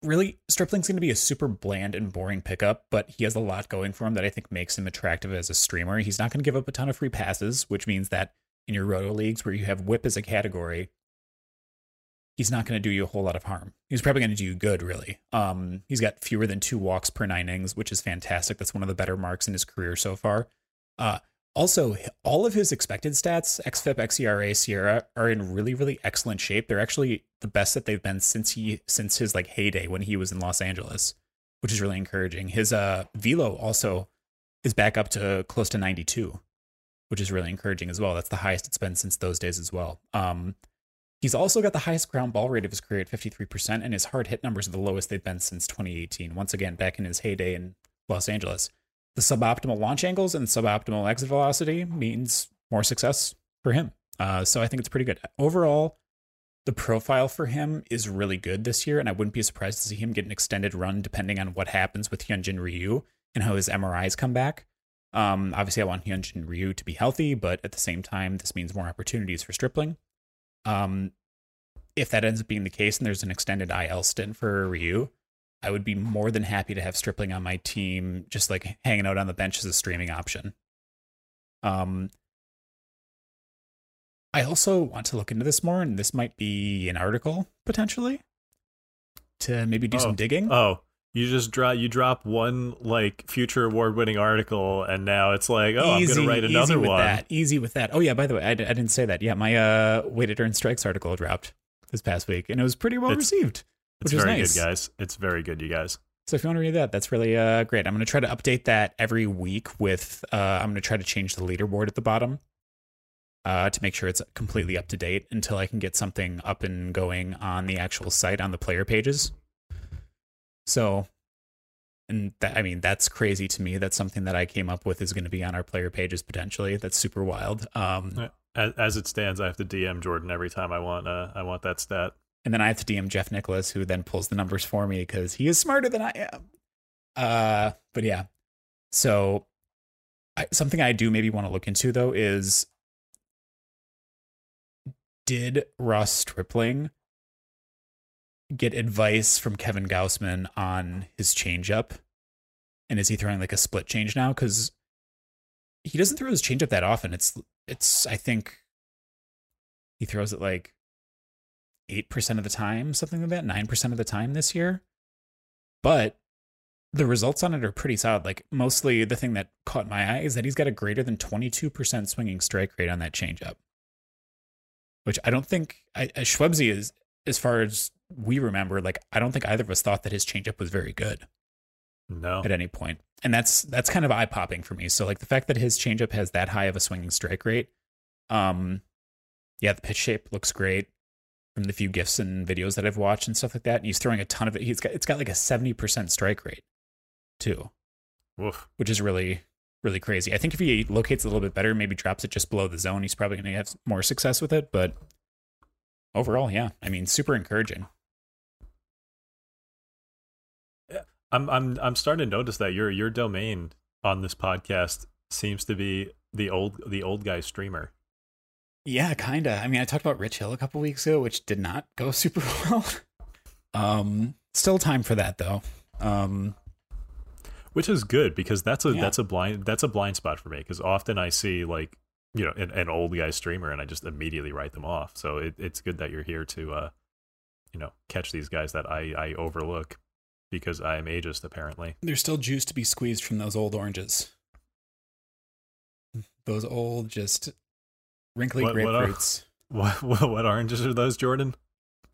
really, Stripling's going to be a super bland and boring pickup, but he has a lot going for him that I think makes him attractive as a streamer. He's not going to give up a ton of free passes, which means that in your roto leagues where you have whip as a category, he's not going to do you a whole lot of harm. He's probably going to do you good, really. Um, he's got fewer than two walks per nine innings, which is fantastic. That's one of the better marks in his career so far. Uh, also, all of his expected stats, XFIP, XERA, SIERA, are in really, really excellent shape. They're actually the best that they've been since he since his like heyday when he was in Los Angeles, which is really encouraging. His uh velo also is back up to close to 92, which is really encouraging as well. That's the highest it's been since those days as well. Um, he's also got the highest ground ball rate of his career at 53%, and his hard hit numbers are the lowest they've been since 2018. Once again, back in his heyday in Los Angeles. The suboptimal launch angles and suboptimal exit velocity means more success for him. Uh, so I think it's pretty good. Overall, the profile for him is really good this year, and I wouldn't be surprised to see him get an extended run depending on what happens with Hyunjin Ryu and how his MRIs come back. Um, obviously, I want Hyunjin Ryu to be healthy, but at the same time, this means more opportunities for Stripling. Um, if that ends up being the case and there's an extended IL stint for Ryu, I would be more than happy to have Stripling on my team, just like hanging out on the bench as a streaming option. Um, I also want to look into this more, and this might be an article potentially to maybe do oh, some digging. Oh, you just drop you drop one like future award winning article, and now it's like, oh, easy, I'm going to write another easy with one. That. Easy with that. Oh yeah, by the way, I, I didn't say that. Yeah, my uh, weighted earned strikes article dropped this past week, and it was pretty well it's, received. It's very nice. good, guys. It's very good, you guys. So if you want to read that, that's really uh, great. I'm going to try to update that every week with. Uh, I'm going to try to change the leaderboard at the bottom uh, to make sure it's completely up to date until I can get something up and going on the actual site on the player pages. So, and that, I mean, that's crazy to me. That's something that I came up with is going to be on our player pages potentially. That's super wild. Um, as, as, it stands, I have to DM Jordan every time I want. Uh, I want that stat, and then I have to DM Jeff Nicholas, who then pulls the numbers for me because he is smarter than I am. Uh, but yeah, so I, something I do maybe want to look into though is did Ross Stripling get advice from Kevin Gausman on his changeup? And is he throwing like a split change now? Because he doesn't throw his changeup that often. It's it's I think he throws it like eight percent of the time, something like that, nine percent of the time this year. But the results on it are pretty solid. Like mostly the thing that caught my eye is that he's got a greater than 22% swinging strike rate on that changeup which I don't think I, Shwebsi is, as far as we remember, like I don't think either of us thought that his changeup was very good. No, at any point, and that's that's kind of eye popping for me. So like the fact that his changeup has that high of a swinging strike rate, um, yeah, the pitch shape looks great from the few gifs and videos that I've watched and stuff like that. And he's throwing a ton of it. He's got it's got like a seventy percent strike rate, too, Oof. which is really really crazy. I think if he locates a little bit better, maybe drops it just below the zone, he's probably going to have more success with it. But overall, yeah, I mean, super encouraging. I'm I'm I'm starting to notice that your your domain on this podcast seems to be the old the old guy streamer. Yeah, kinda. I mean, I talked about Rich Hill a couple weeks ago, which did not go super well. um, still time for that though. Um, which is good because that's a yeah. that's a blind that's a blind spot for me because often I see like you know an, an, old guy streamer and I just immediately write them off. So it, it's good that you're here to uh, you know catch these guys that I I overlook because I am ageist apparently. There's still juice to be squeezed from those old oranges. Those old just wrinkly what, grapefruits. What, what, what oranges are those, Jordan?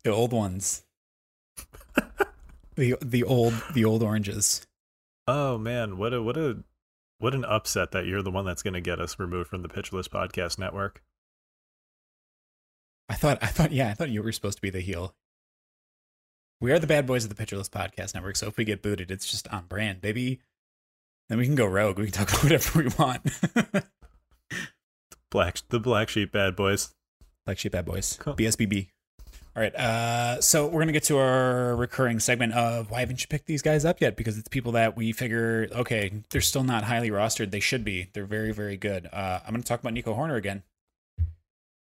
The old ones. the the old the old oranges. Oh man, what a what a what an upset that you're the one that's going to get us removed from the Pitcher List Podcast Network. I thought I thought yeah, I thought you were supposed to be the heel. We are the bad boys of the Pitcher List Podcast Network, so if we get booted, it's just on brand, baby. Then we can go rogue. We can talk about whatever we want. black the black sheep bad boys. Black sheep bad boys. Cool. BSBB. All right. Uh, so we're gonna get to our recurring segment of why haven't you picked these guys up yet? Because it's people that we figure, okay, they're still not highly rostered. They should be. They're very, very good. Uh, I'm gonna talk about Nico Hoerner again.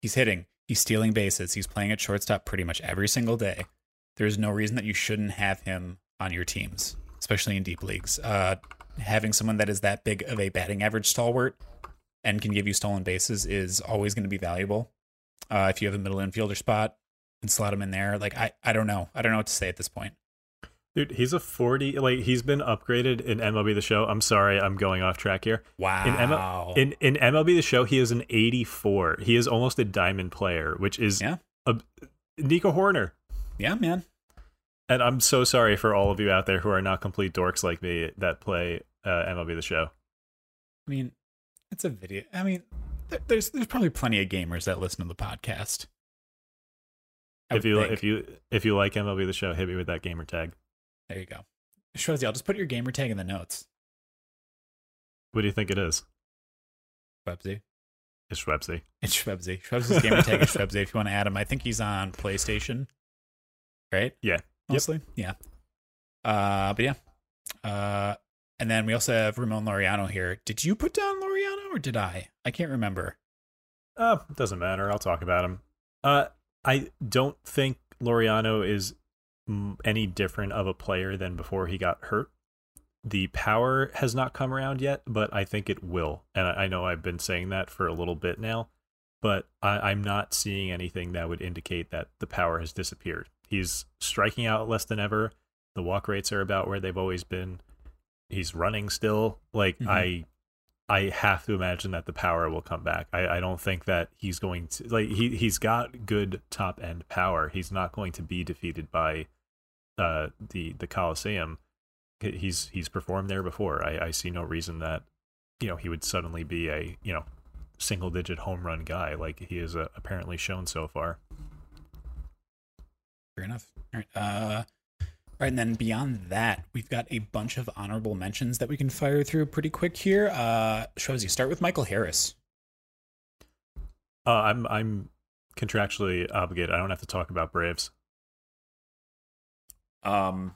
He's hitting. He's stealing bases. He's playing at shortstop pretty much every single day. There's no reason that you shouldn't have him on your teams, especially in deep leagues. Uh, having someone that is that big of a batting average stalwart and can give you stolen bases is always going to be valuable. Uh, if you have a middle infielder spot, and slot him in there. Like I, I don't know. I don't know what to say at this point. Dude, he's a 40 like he's been upgraded in MLB the show. I'm sorry, I'm going off track here. Wow. In, in, in MLB the show, he is an 84. He is almost a diamond player, which is yeah. a Nico Hoerner. Yeah, man. And I'm so sorry for all of you out there who are not complete dorks like me that play uh, MLB the show. I mean, it's a video. I mean, there's there's probably plenty of gamers that listen to the podcast if you think. if you if you like MLB the show, hit me with that gamer tag. There you go. Shwebsi, I'll just put your gamer tag in the notes. What do you think it is? Shwebsi. It's Shwebsi. It's Shwebsi. Shwebsi's gamer tag is Shwebsi. If you want to add him, I think he's on PlayStation. Right? Yeah. Mostly? Yep. Yeah. Uh, but yeah. Uh, and then we also have Ramon Laureano here. Did you put down or did I? I can't remember. Uh, doesn't matter. I'll talk about him. Uh, I don't think Laureano is any different of a player than before he got hurt. The power has not come around yet, but I think it will. And I know I've been saying that for a little bit now, but I, am not seeing anything that would indicate that the power has disappeared. He's striking out less than ever. The walk rates are about where they've always been. He's running still. Like mm-hmm. I I have to imagine that the power will come back. I, I don't think that he's going to like he he's got good top end power. He's not going to be defeated by uh the the Coliseum he's he's performed there before. I, I see no reason that you know he would suddenly be a you know single digit home run guy like he has uh, apparently shown so far. Fair enough. All right. Uh, all right, and then beyond that, we've got a bunch of honorable mentions that we can fire through pretty quick here. Uh, shows you start with Michael Harris. Uh, I'm I'm contractually obligated. I don't have to talk about Braves. Um,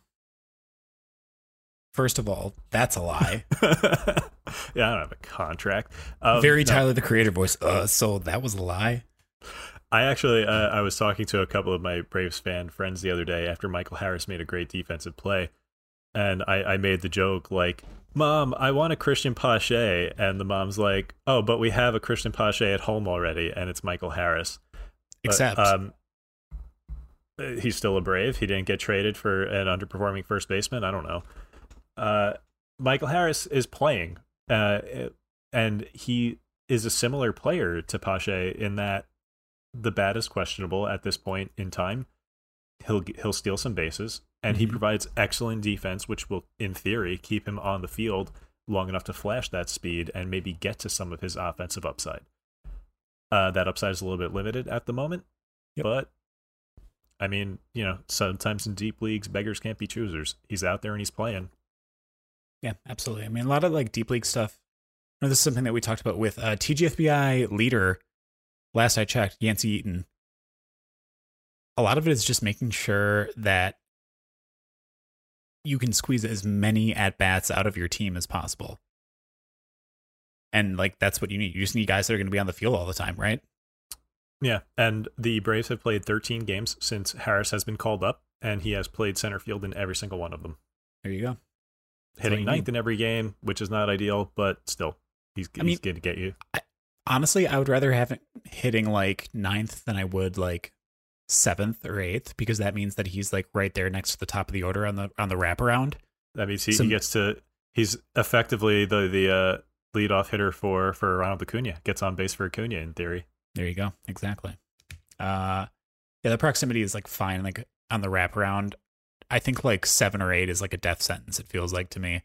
First of all, that's a lie. yeah, I don't have a contract. Um, Very Tyler the Creator voice. Uh, so that was a lie. I actually, uh, I was talking to a couple of my Braves fan friends the other day after Michael Harris made a great defensive play, and I, I made the joke like, "Mom, I want a Cristian Pache," and the mom's like, "Oh, but we have a Cristian Pache at home already, and it's Michael Harris." Except, um, he's still a Brave. He didn't get traded for an underperforming first baseman. I don't know uh, Michael Harris is playing, uh, and he is a similar player to Pache in that the bat is questionable at this point in time. He'll he'll steal some bases, and mm-hmm. he provides excellent defense, which will, in theory, keep him on the field long enough to flash that speed and maybe get to some of his offensive upside. Uh, that upside is a little bit limited at the moment, yep. but I mean, you know, sometimes in deep leagues, beggars can't be choosers. He's out there and he's playing. Yeah, absolutely. I mean, a lot of like deep league stuff. You know, this is something that we talked about with uh, TGFBI leader. Last I checked, Yancey Eaton. A lot of it is just making sure that you can squeeze as many at bats out of your team as possible. And like that's what you need. You just need guys that are going to be on the field all the time, right? Yeah, and the Braves have played 13 games since Harris has been called up, and he has played center field in every single one of them. There you go hitting ninth in every game, which is not ideal, but still, he's, I he's going to get you. I, honestly, I would rather have it hitting like ninth than I would like seventh or eighth because that means that he's like right there next to the top of the order on the on the wraparound. That means he, so, he gets to he's effectively the the uh, leadoff hitter for for Ronald Acuna. Gets on base for Acuna in theory. There you go. Exactly. Uh, yeah, the proximity is like fine. Like on the wraparound, I think like seven or eight is like a death sentence. It feels like to me.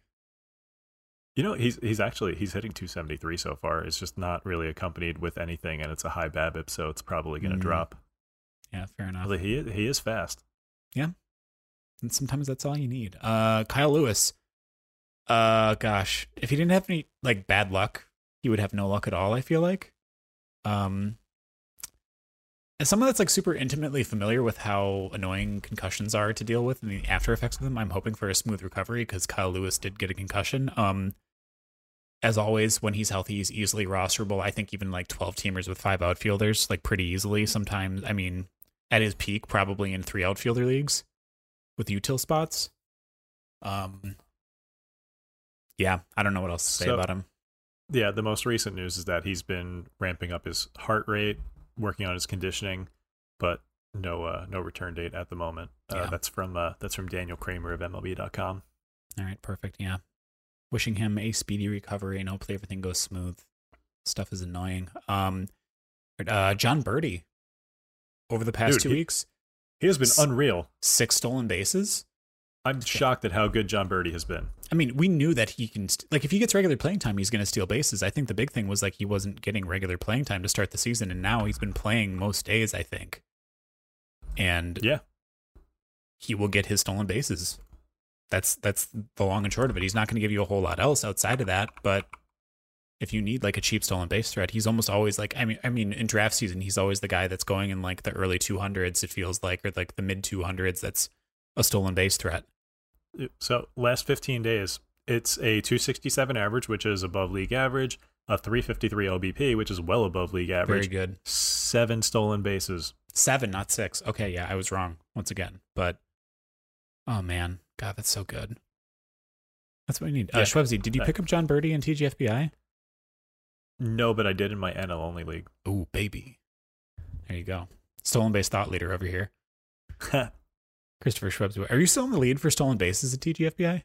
You know, he's he's actually he's hitting 273 so far. It's just not really accompanied with anything, and it's a high BABIP, so it's probably going to mm. drop. Yeah, fair enough. But he he is fast. Yeah, and sometimes that's all you need. Uh, Kyle Lewis. Uh, gosh, if he didn't have any like bad luck, he would have no luck at all. I feel like. Um, as someone that's like super intimately familiar with how annoying concussions are to deal with and the after effects of them, I'm hoping for a smooth recovery because Kyle Lewis did get a concussion. Um, as always, when he's healthy, he's easily rosterable. I think even like 12 teamers with five outfielders, like pretty easily. Sometimes, I mean, at his peak, probably in three outfielder leagues with util spots. Um, yeah, I don't know what else to say so, about him. Yeah, the most recent news is that he's been ramping up his heart rate working on his conditioning, but no uh, no return date at the moment. Uh, yeah. That's from uh, that's from Daniel Kramer of MLB.com. All right, perfect. Yeah, wishing him a speedy recovery and hopefully everything goes smooth. Stuff is annoying. Um, uh, Jon Berti over the past Dude, two he, weeks, he has been s- unreal. Six stolen bases. I'm shocked at how good Jon Berti has been. I mean, we knew that he can st- like if he gets regular playing time, he's going to steal bases. I think the big thing was like he wasn't getting regular playing time to start the season, and now he's been playing most days. I think, and yeah, he will get his stolen bases. That's that's the long and short of it. He's not going to give you a whole lot else outside of that, but if you need like a cheap stolen base threat, he's almost always like I mean I mean in draft season he's always the guy that's going in like the early 200s it feels like or like the mid 200s that's a stolen base threat. So last 15 days, it's a 267 average, which is above league average, a 353 OBP, which is well above league average. Very good. Seven stolen bases. Seven, not six. Okay, yeah, I was wrong once again. But oh man, God, that's so good. That's what we need. Uh, yeah. did you pick up Jon Berti in TGFBI? No, but I did in my NL only league. Ooh, baby. There you go. Stolen base thought leader over here. Christopher Shwebs. Are you still in the lead for stolen bases at TGFBI?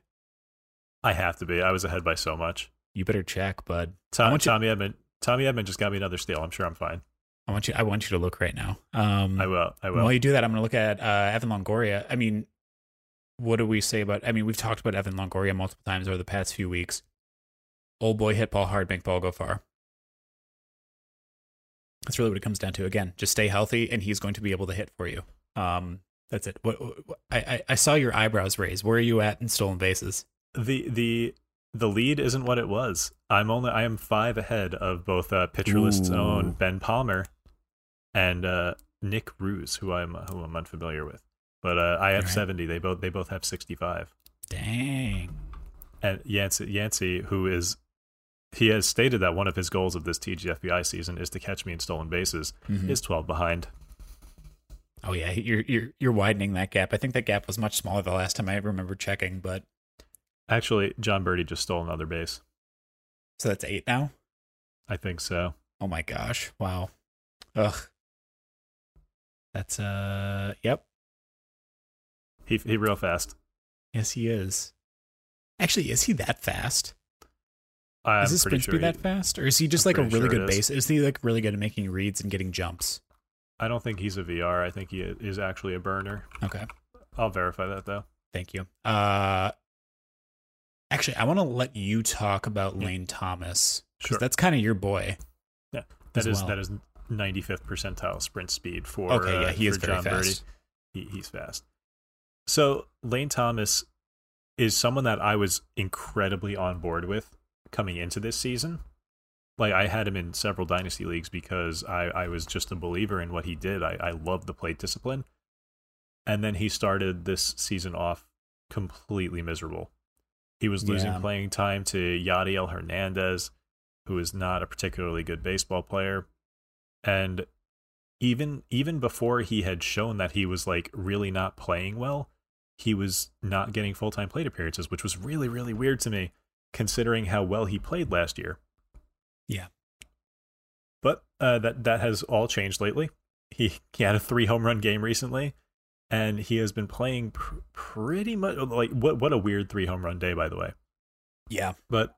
I have to be. I was ahead by so much. You better check, bud. Tom, Tommy Edman. Tommy Edman just got me another steal. I'm sure I'm fine. I want you. I want you to look right now. Um, I will. I will. While you do that, I'm going to look at uh, Evan Longoria. I mean, what do we say about? I mean, we've talked about Evan Longoria multiple times over the past few weeks. Old boy hit ball hard, make ball go far. That's really what it comes down to. Again, just stay healthy, and he's going to be able to hit for you. Um, that's it. What, what I, I, I saw your eyebrows raise. Where are you at in stolen bases? The the the lead isn't what it was. I'm only I am five ahead of both uh, Pitcher List's own Ben Palmer and uh, Nick Ruse, who I'm who I'm unfamiliar with. But uh, I have right. 70. They both they both have 65. Dang. And Yancey, Yancey, who is he has stated that one of his goals of this TGFBI season is to catch me in stolen bases, mm-hmm. is 12 behind. Oh yeah, you're you're you're widening that gap. I think that gap was much smaller the last time I remember checking, but actually, Jon Berti just stole another base. So that's eight now. I think so. Oh my gosh! Wow. Ugh. That's uh. Yep. He he real fast. Yes, he is. Actually, is he that fast? I'm is his sprint sure speed that fast, or is he just I'm like a really sure good base? Is he like really good at making reads and getting jumps? I don't think he's a VR. I think he is actually a burner. Okay, I'll verify that though. Thank you. Uh, actually, I want to let you talk about yeah. Lane Thomas because sure. that's kind of your boy. Yeah, that is well. that is 95th percentile sprint speed for. Okay, yeah, he uh, is very Jon fast. He, he's fast. So Lane Thomas is someone that I was incredibly on board with coming into this season. Like I had him in several dynasty leagues because I, I was just a believer in what he did. I, I loved the plate discipline. And then he started this season off completely miserable. He was losing yeah. playing time to Yadiel Hernandez, who is not a particularly good baseball player. And even even before he had shown that he was like really not playing well, he was not getting full time plate appearances, which was really, really weird to me considering how well he played last year. Yeah. But uh, that that has all changed lately. He he had a three home run game recently, and he has been playing pr- pretty much like what what a weird three home run day by the way. Yeah. But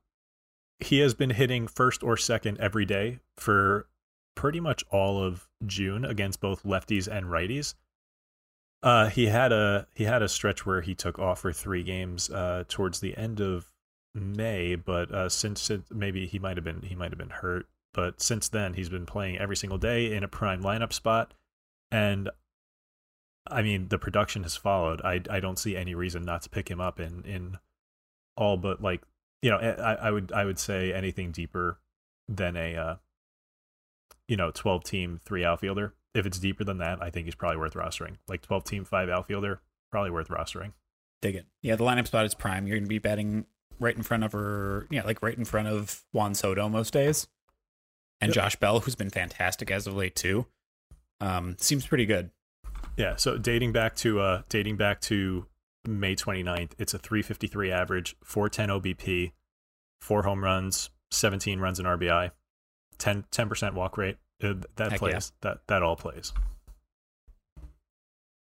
he has been hitting first or second every day for pretty much all of June against both lefties and righties. Uh, he had a he had a stretch where he took off for three games uh, towards the end of May, but uh, since, since maybe he might have been he might have been hurt, but since then he's been playing every single day in a prime lineup spot, and I mean the production has followed. I I don't see any reason not to pick him up in in all but like you know I I would I would say anything deeper than a uh, you know 12 team three outfielder. If it's deeper than that, I think he's probably worth rostering. Like 12 team five outfielder, probably worth rostering. Dig it. Yeah, the lineup spot is prime. You're going to be batting right in front of her, yeah, like right in front of Juan Soto most days, and yep. Josh Bell, who's been fantastic as of late too. Um, seems pretty good. Yeah. So dating back to uh, dating back to May 29th, it's a 353 average, 410 OBP, four home runs, 17 runs in RBI, 10 percent walk rate. Uh, that Heck plays. Yeah. That that all plays.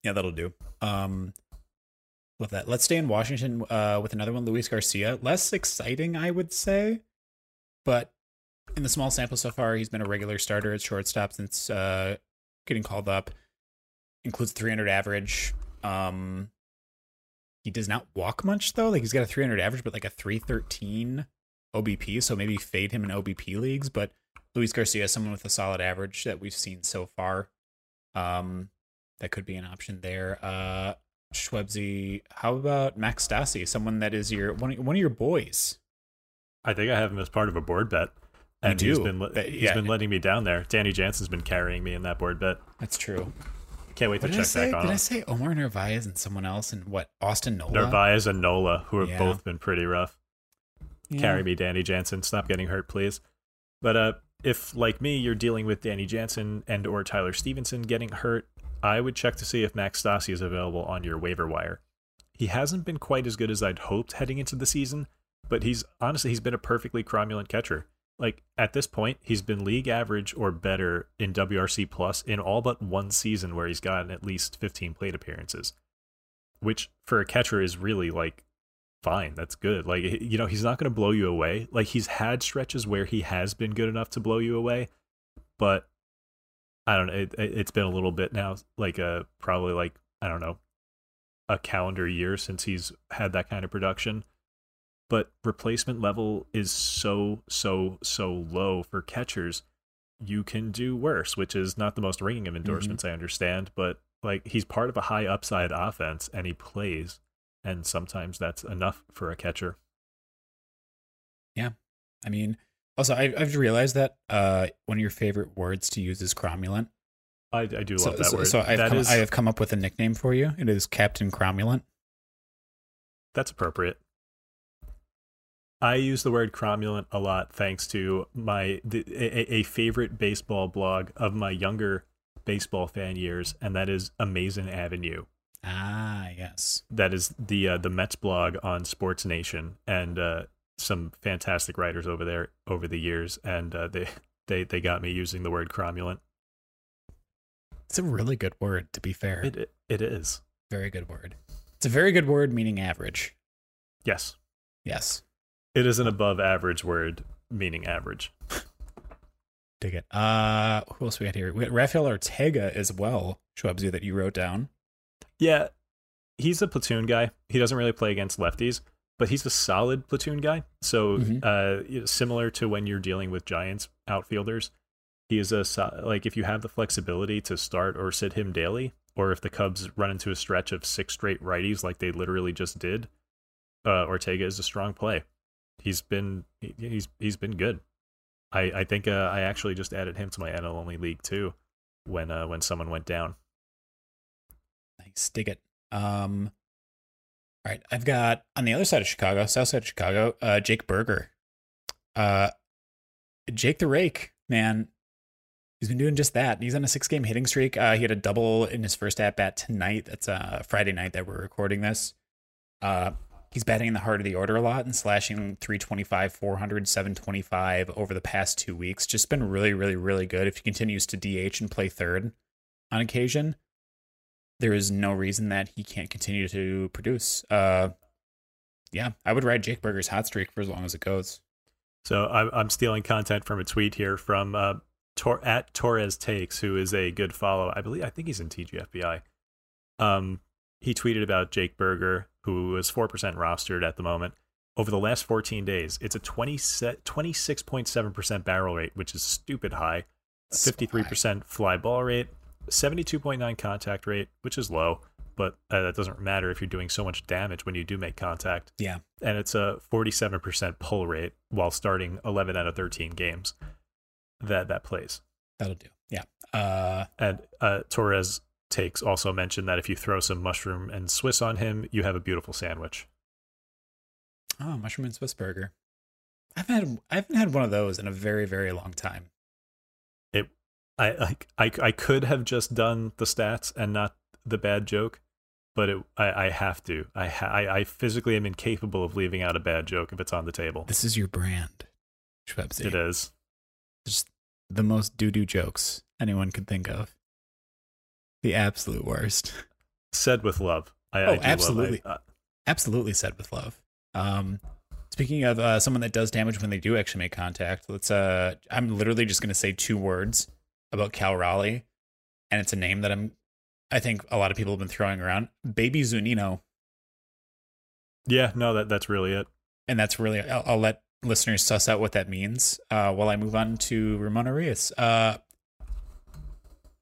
Yeah, that'll do. Um, Love that. Let's stay in Washington uh, with another one, Luis Garcia. Less exciting, I would say, but in the small sample so far, he's been a regular starter at shortstop since uh, getting called up. Includes 300 average. Um, he does not walk much though. Like he's got a 300 average, but like a 313 OBP. So maybe fade him in OBP leagues. But Luis Garcia someone with a solid average that we've seen so far. Um, that could be an option there. Uh, Shwebsi, how about Max Stassi, someone that is your one, one of your boys? I think I have him as part of a board bet. And he's been he's yeah. been letting me down there. Danny Jansen's been carrying me in that board bet. That's true. Can't wait what to check back on. Did. I say Omar Narvaez and someone else and what Austin Nola? Narvaez and Nola, who have yeah. both been pretty rough. Yeah. Carry me, Danny Jansen. Stop getting hurt, please. But uh, if like me, you're dealing with Danny Jansen and or Tyler Stephenson getting hurt, I would check to see if Max Stassi is available on your waiver wire. He hasn't been quite as good as I'd hoped heading into the season, but he's honestly he's been a perfectly cromulent catcher. Like at this point, he's been league average or better in WRC plus in all but one season where he's gotten at least 15 plate appearances, which for a catcher is really like fine. That's good. Like you know, he's not going to blow you away. Like he's had stretches where he has been good enough to blow you away, but I don't know. It, it's been a little bit now, like a uh, probably like I don't know, a calendar year since he's had that kind of production. But replacement level is so so so low for catchers. You can do worse, which is not the most ringing of mm-hmm. endorsements. Mm-hmm. I understand, but like he's part of a high upside offense, and he plays and sometimes that's enough for a catcher. Yeah, I mean, also I, have realized that uh, one of your favorite words to use is cromulent. I, I do love so, that so, word. So I've come, is, I have come up with a nickname for you. It is Captain Cromulent. That's appropriate. I use the word cromulent a lot thanks to my the, a, a favorite baseball blog of my younger baseball fan years, and that is Amazing Avenue. Ah, yes. That is the uh, the Mets blog on Sports Nation, and uh, some fantastic writers over there over the years, and uh, they they they got me using the word cromulent. It's a really good word, to be fair. It it is very good word. It's a very good word, meaning average. Yes. Yes. It is an above average word, meaning average. Dig it. Uh, who else we got here? We got Rafael Ortega as well, Shwebsi, that you wrote down. Yeah, he's a platoon guy. He doesn't really play against lefties, but he's a solid platoon guy. So mm-hmm. uh, similar to when you're dealing with Giants outfielders, he is a like if you have the flexibility to start or sit him daily, or if the Cubs run into a stretch of six straight righties like they literally just did, uh, Ortega is a strong play. He's been he's he's been good. I I think uh, I actually just added him to my NL only league too, when uh, when someone went down. Nice. Dig it. Um, all right. I've got on the other side of Chicago, south side of Chicago, uh, Jake Burger. Uh, Jake the Rake, man. He's been doing just that. He's on a six game hitting streak. Uh, he had a double in his first at bat tonight. That's uh, Friday night that we're recording this. Uh, he's batting in the heart of the order a lot and slashing 325, 400, 725 over the past two weeks. Just been really, really, really good. If he continues to DH and play third on occasion, there is no reason that he can't continue to produce. Uh, yeah, I would ride Jake Burger's hot streak for as long as it goes. So I'm, I'm stealing content from a tweet here from uh, Tor- at Torres Takes, who is a good follow. I believe I think he's in TGFBI. Um, he tweeted about Jake Burger, who is four percent rostered at the moment. Over the last 14 days, it's a 20 26.7% barrel rate, which is stupid high. 53% fly ball rate, 72.9 contact rate, which is low, but uh, that doesn't matter if you're doing so much damage when you do make contact. Yeah. And it's a 47% pull rate while starting 11 out of 13 games that that plays. That'll do. Yeah. Uh, and uh, Torres takes also mentioned that if you throw some mushroom and Swiss on him, you have a beautiful sandwich. Oh, mushroom and Swiss burger. I haven't had I haven't had one of those in a very very long time. I like I I could have just done the stats and not the bad joke, but it, I I have to. I, ha, I I physically am incapable of leaving out a bad joke if it's on the table. This is your brand, Shwebsi. It is. Just the most doo doo jokes anyone could think of. The absolute worst. Said with love. I, oh, I absolutely, love, uh, absolutely said with love. Um, speaking of uh, someone that does damage when they do actually make contact, let's. Uh, I'm literally just going to say two words about Cal Raleigh, and it's a name that I'm, I think a lot of people have been throwing around. Baby Zunino. Yeah, no, that that's really it. And that's really I'll, I'll let listeners suss out what that means uh, while I move on to Ramon Urias. Uh,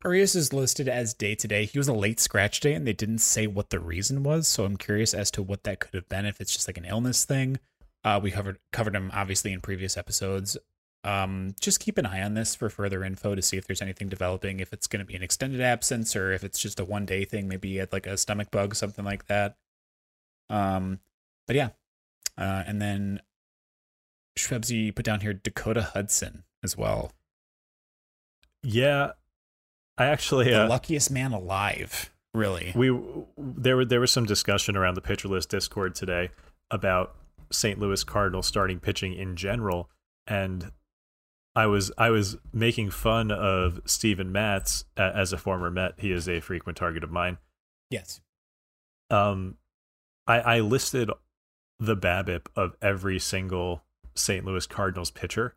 Urias is listed as day to day. He was a late scratch day, and they didn't say what the reason was. So I'm curious as to what that could have been. If it's just like an illness thing. Uh, we covered covered him obviously in previous episodes. Um, just keep an eye on this for further info to see if there's anything developing, if it's going to be an extended absence or if it's just a one day thing, maybe at like a stomach bug, something like that. Um, but yeah. Uh, and then Shwebsi put down here Dakota Hudson as well. Yeah, I actually the uh, luckiest man alive. Really, we there were there was some discussion around the pitcher list Discord today about St. Louis Cardinals starting pitching in general, and I was I was making fun of Steven Matz as a former Met. He is a frequent target of mine. Yes. Um, I I listed the BABIP of every single St. Louis Cardinals pitcher,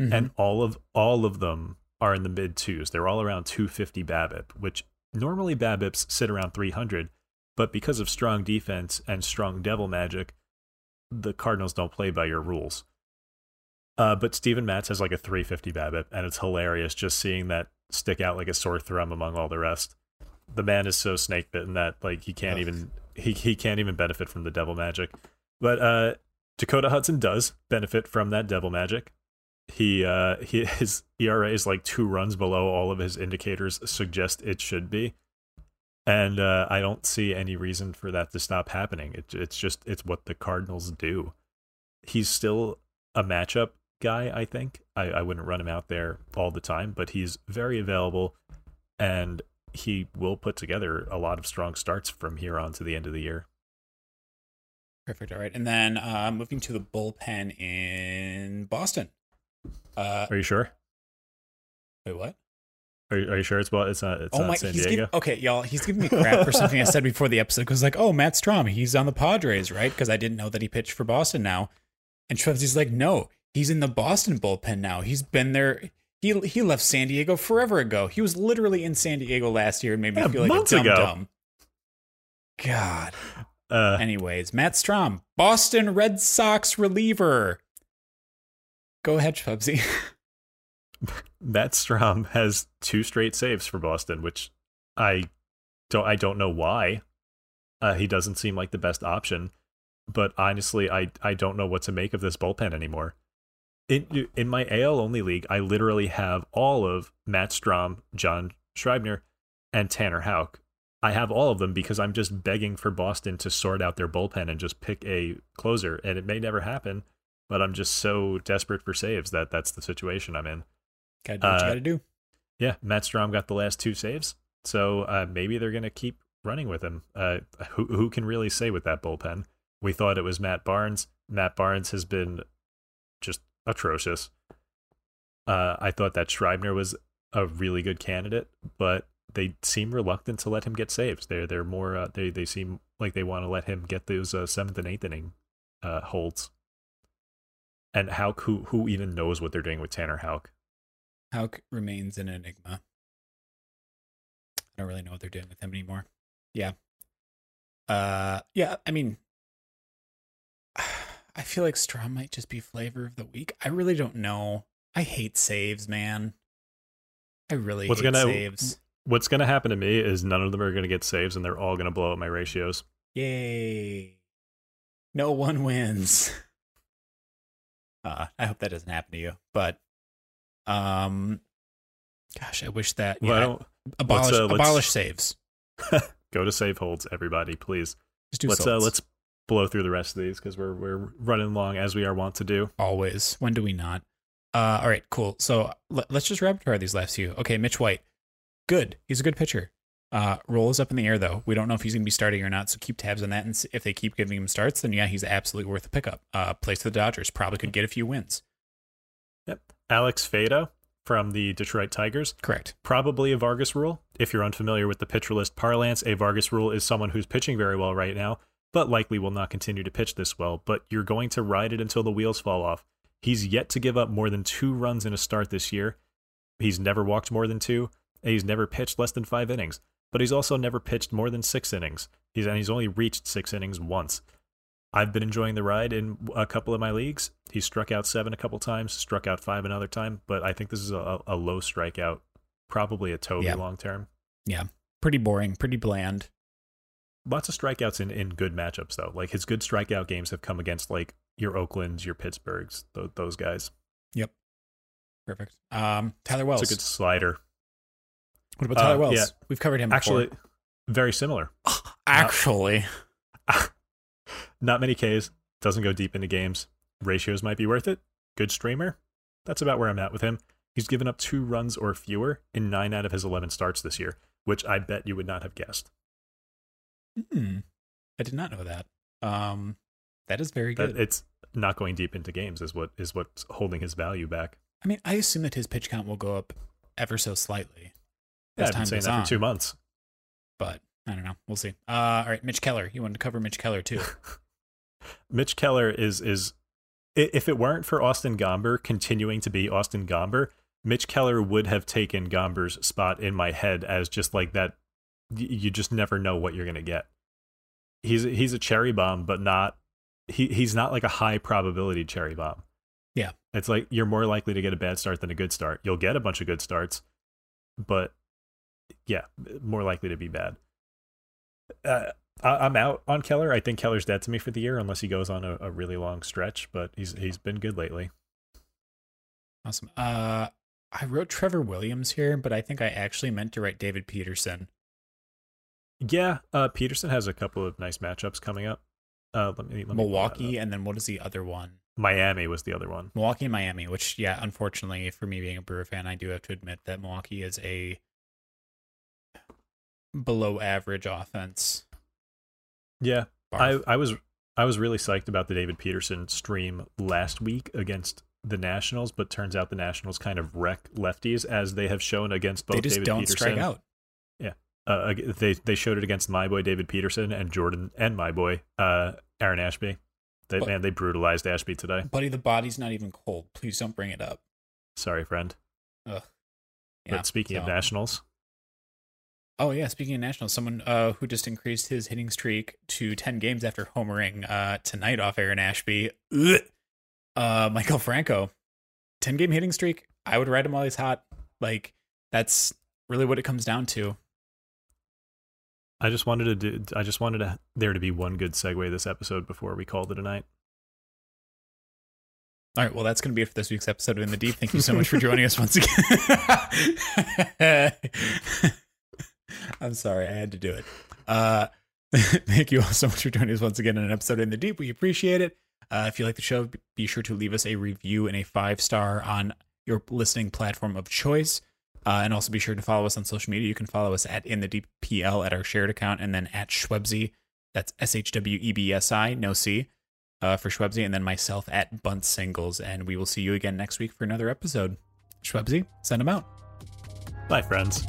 mm-hmm. and all of all of them are in the mid twos. They're all around 250 BABIP, which normally BABIPs sit around 300, but because of strong defense and strong devil magic, the Cardinals don't play by your rules. Uh, but Steven Matz has like a 350 BABIP, and it's hilarious just seeing that stick out like a sore thumb among all the rest. The man is so snake bitten that like he can't even he he can't even benefit from the devil magic. But uh, Dakota Hudson does benefit from that devil magic. He uh he his ERA is like two runs below all of his indicators suggest it should be. And uh, I don't see any reason for that to stop happening. It, it's just it's what the Cardinals do. He's still a matchup guy, I think. I, I wouldn't run him out there all the time, but he's very available and he will put together a lot of strong starts from here on to the end of the year. Perfect. All right. And then uh, moving to the bullpen in Boston. Uh, Are you sure? Wait, what? Are you, are you sure it's well? It's not. It's oh not my, San Diego. Give, okay, y'all. He's giving me crap for something I said before the episode. Because like, oh, Matt Strahm, he's on the Padres, right? Because I didn't know that he pitched for Boston now. And Shwebsi's like, no, he's in the Boston bullpen now. He's been there. He he left San Diego forever ago. He was literally in San Diego last year and made me yeah, feel like a dumb dumb. God. Uh, Anyways, Matt Strahm, Boston Red Sox reliever. Go ahead, Shwebsi. Matt Strahm has two straight saves for Boston, which I don't I don't know why. Uh, he doesn't seem like the best option, but honestly, I I don't know what to make of this bullpen anymore. In in my AL only league, I literally have all of Matt Strahm, John Schreiber, and Tanner Houck. I have all of them because I'm just begging for Boston to sort out their bullpen and just pick a closer, and it may never happen. But I'm just so desperate for saves that that's the situation I'm in. Gotta do what uh, you gotta do. Yeah, Matt Strahm got the last two saves, so uh, maybe they're gonna keep running with him. Uh, who who can really say with that bullpen? We thought it was Matt Barnes. Matt Barnes has been atrocious. Uh, I thought that Schreiber was a really good candidate, but they seem reluctant to let him get saves. They're they're more uh, they they seem like they want to let him get those uh, seventh and eighth inning uh, holds. And Houck, who who even knows what they're doing with Tanner Houck? Houck remains an enigma. I don't really know what they're doing with him anymore. Yeah. Uh yeah, I mean I feel like Strahm might just be flavor of the week. I really don't know. I hate saves, man. I really what's hate gonna, saves. What's gonna happen to me is none of them are gonna get saves and they're all gonna blow up my ratios. Yay. No one wins. Uh, I hope that doesn't happen to you. But um, gosh, I wish that yeah, well, abolish uh, abolish saves. go to save holds, everybody, please. Just do let's uh, let's blow through the rest of these because we're we're running long as we are wont to do. Always. When do we not? Uh, all right, cool. So let, us just rapid fire these last few. Okay, Mitch White, good. He's a good pitcher. Uh, roll is up in the air though. We don't know if he's going to be starting or not, so keep tabs on that. And if they keep giving him starts, then yeah, he's absolutely worth a pickup. Uh, plays for the Dodgers, probably could get a few wins. Yep. Alex Faedo from the Detroit Tigers. Correct. Probably a Vargas rule. If you're unfamiliar with the pitcher list parlance, a Vargas rule is someone who's pitching very well right now, but likely will not continue to pitch this well. But you're going to ride it until the wheels fall off. He's yet to give up more than two runs in a start this year. He's never walked more than two. he's never pitched less than five innings. But he's also never pitched more than six innings. He's and he's only reached six innings once. I've been enjoying the ride in a couple of my leagues. He struck out seven a couple times, struck out five another time, but I think this is a, a low strikeout, probably a Toby yeah. long term. Yeah, pretty boring, pretty bland. Lots of strikeouts in, in good matchups though. Like his good strikeout games have come against like your Oaklands, your Pittsburghs, th- those guys. Yep, perfect. Um, Tyler Wells, it's a good slider. What about Tyler uh, Wells? Yeah. We've covered him. Actually, before. very similar. Actually. Not many Ks. Doesn't go deep into games. Ratios might be worth it. Good streamer. That's about where I'm at with him. He's He's given up two runs or fewer in nine out of his 11 starts this year, which I bet you would not have guessed. Hmm. I did not know that. Um, that is very good. That it's not going deep into games is what is what's holding his value back. I mean, I assume that his pitch count will go up ever so slightly. Yeah, I've been saying that on. for two months. But I don't know. We'll see. Uh, all right, Mitch Keller. You wanted to cover Mitch Keller too. Mitch Keller is is if it weren't for Austin Gomber continuing to be Austin Gomber, Mitch Keller would have taken Gomber's spot in my head as just like that. You just never know what you're gonna get. He's he's a cherry bomb, but not he he's not like a high probability cherry bomb. Yeah, it's like you're more likely to get a bad start than a good start. You'll get a bunch of good starts, but yeah, more likely to be bad. Uh, I, am out on Keller. I think Keller's dead to me for the year unless he goes on a, a really long stretch. But he's he's been good lately. Awesome. Uh, I wrote Trevor Williams here, but I think I actually meant to write David Peterson. Yeah, uh, Peterson has a couple of nice matchups coming up. Uh, let me, let me Milwaukee, and then what is the other one? Miami was the other one. Milwaukee and Miami, which yeah, unfortunately for me being a Brewer fan, I do have to admit that Milwaukee is a below average offense. Yeah, Barf. I I was I was really psyched about the David Peterson stream last week against the Nationals, but turns out the Nationals kind of wreck lefties as they have shown against both. They just David don't Peterson. strike out. Uh, they they showed it against my boy David Peterson and Jordan and my boy uh, Aaron Ashby. They, but, man, they brutalized Ashby today. Buddy, the body's not even cold. Please don't bring it up. Sorry, friend. Ugh. Yeah, but speaking so. of Nationals, Oh yeah, speaking of nationals, someone uh, who just increased his hitting streak to ten games after homering uh, tonight off Aaron Ashby, uh, Maikel Franco, ten game hitting streak. I would ride him while he's hot. Like that's really what it comes down to. I just wanted to do. I just wanted to, there to be one good segue this episode before we called it a night. All right, well, that's going to be it for this week's episode of In the Deep. Thank you so much for joining us once again. I'm sorry, I had to do it. Uh, thank you all so much for joining us once again in an episode of in the deep. We appreciate it. Uh, if you like the show, be sure to leave us a review and a five star on your listening platform of choice. Uh, and also be sure to follow us on social media. You can follow us at in the deep PL at our shared account, and then at Shwebsi. That's S H W E B S I, no C, uh, for Shwebsi, and then myself at Bunt Singles. And we will see you again next week for another episode. Shwebsi, send them out. Bye, friends.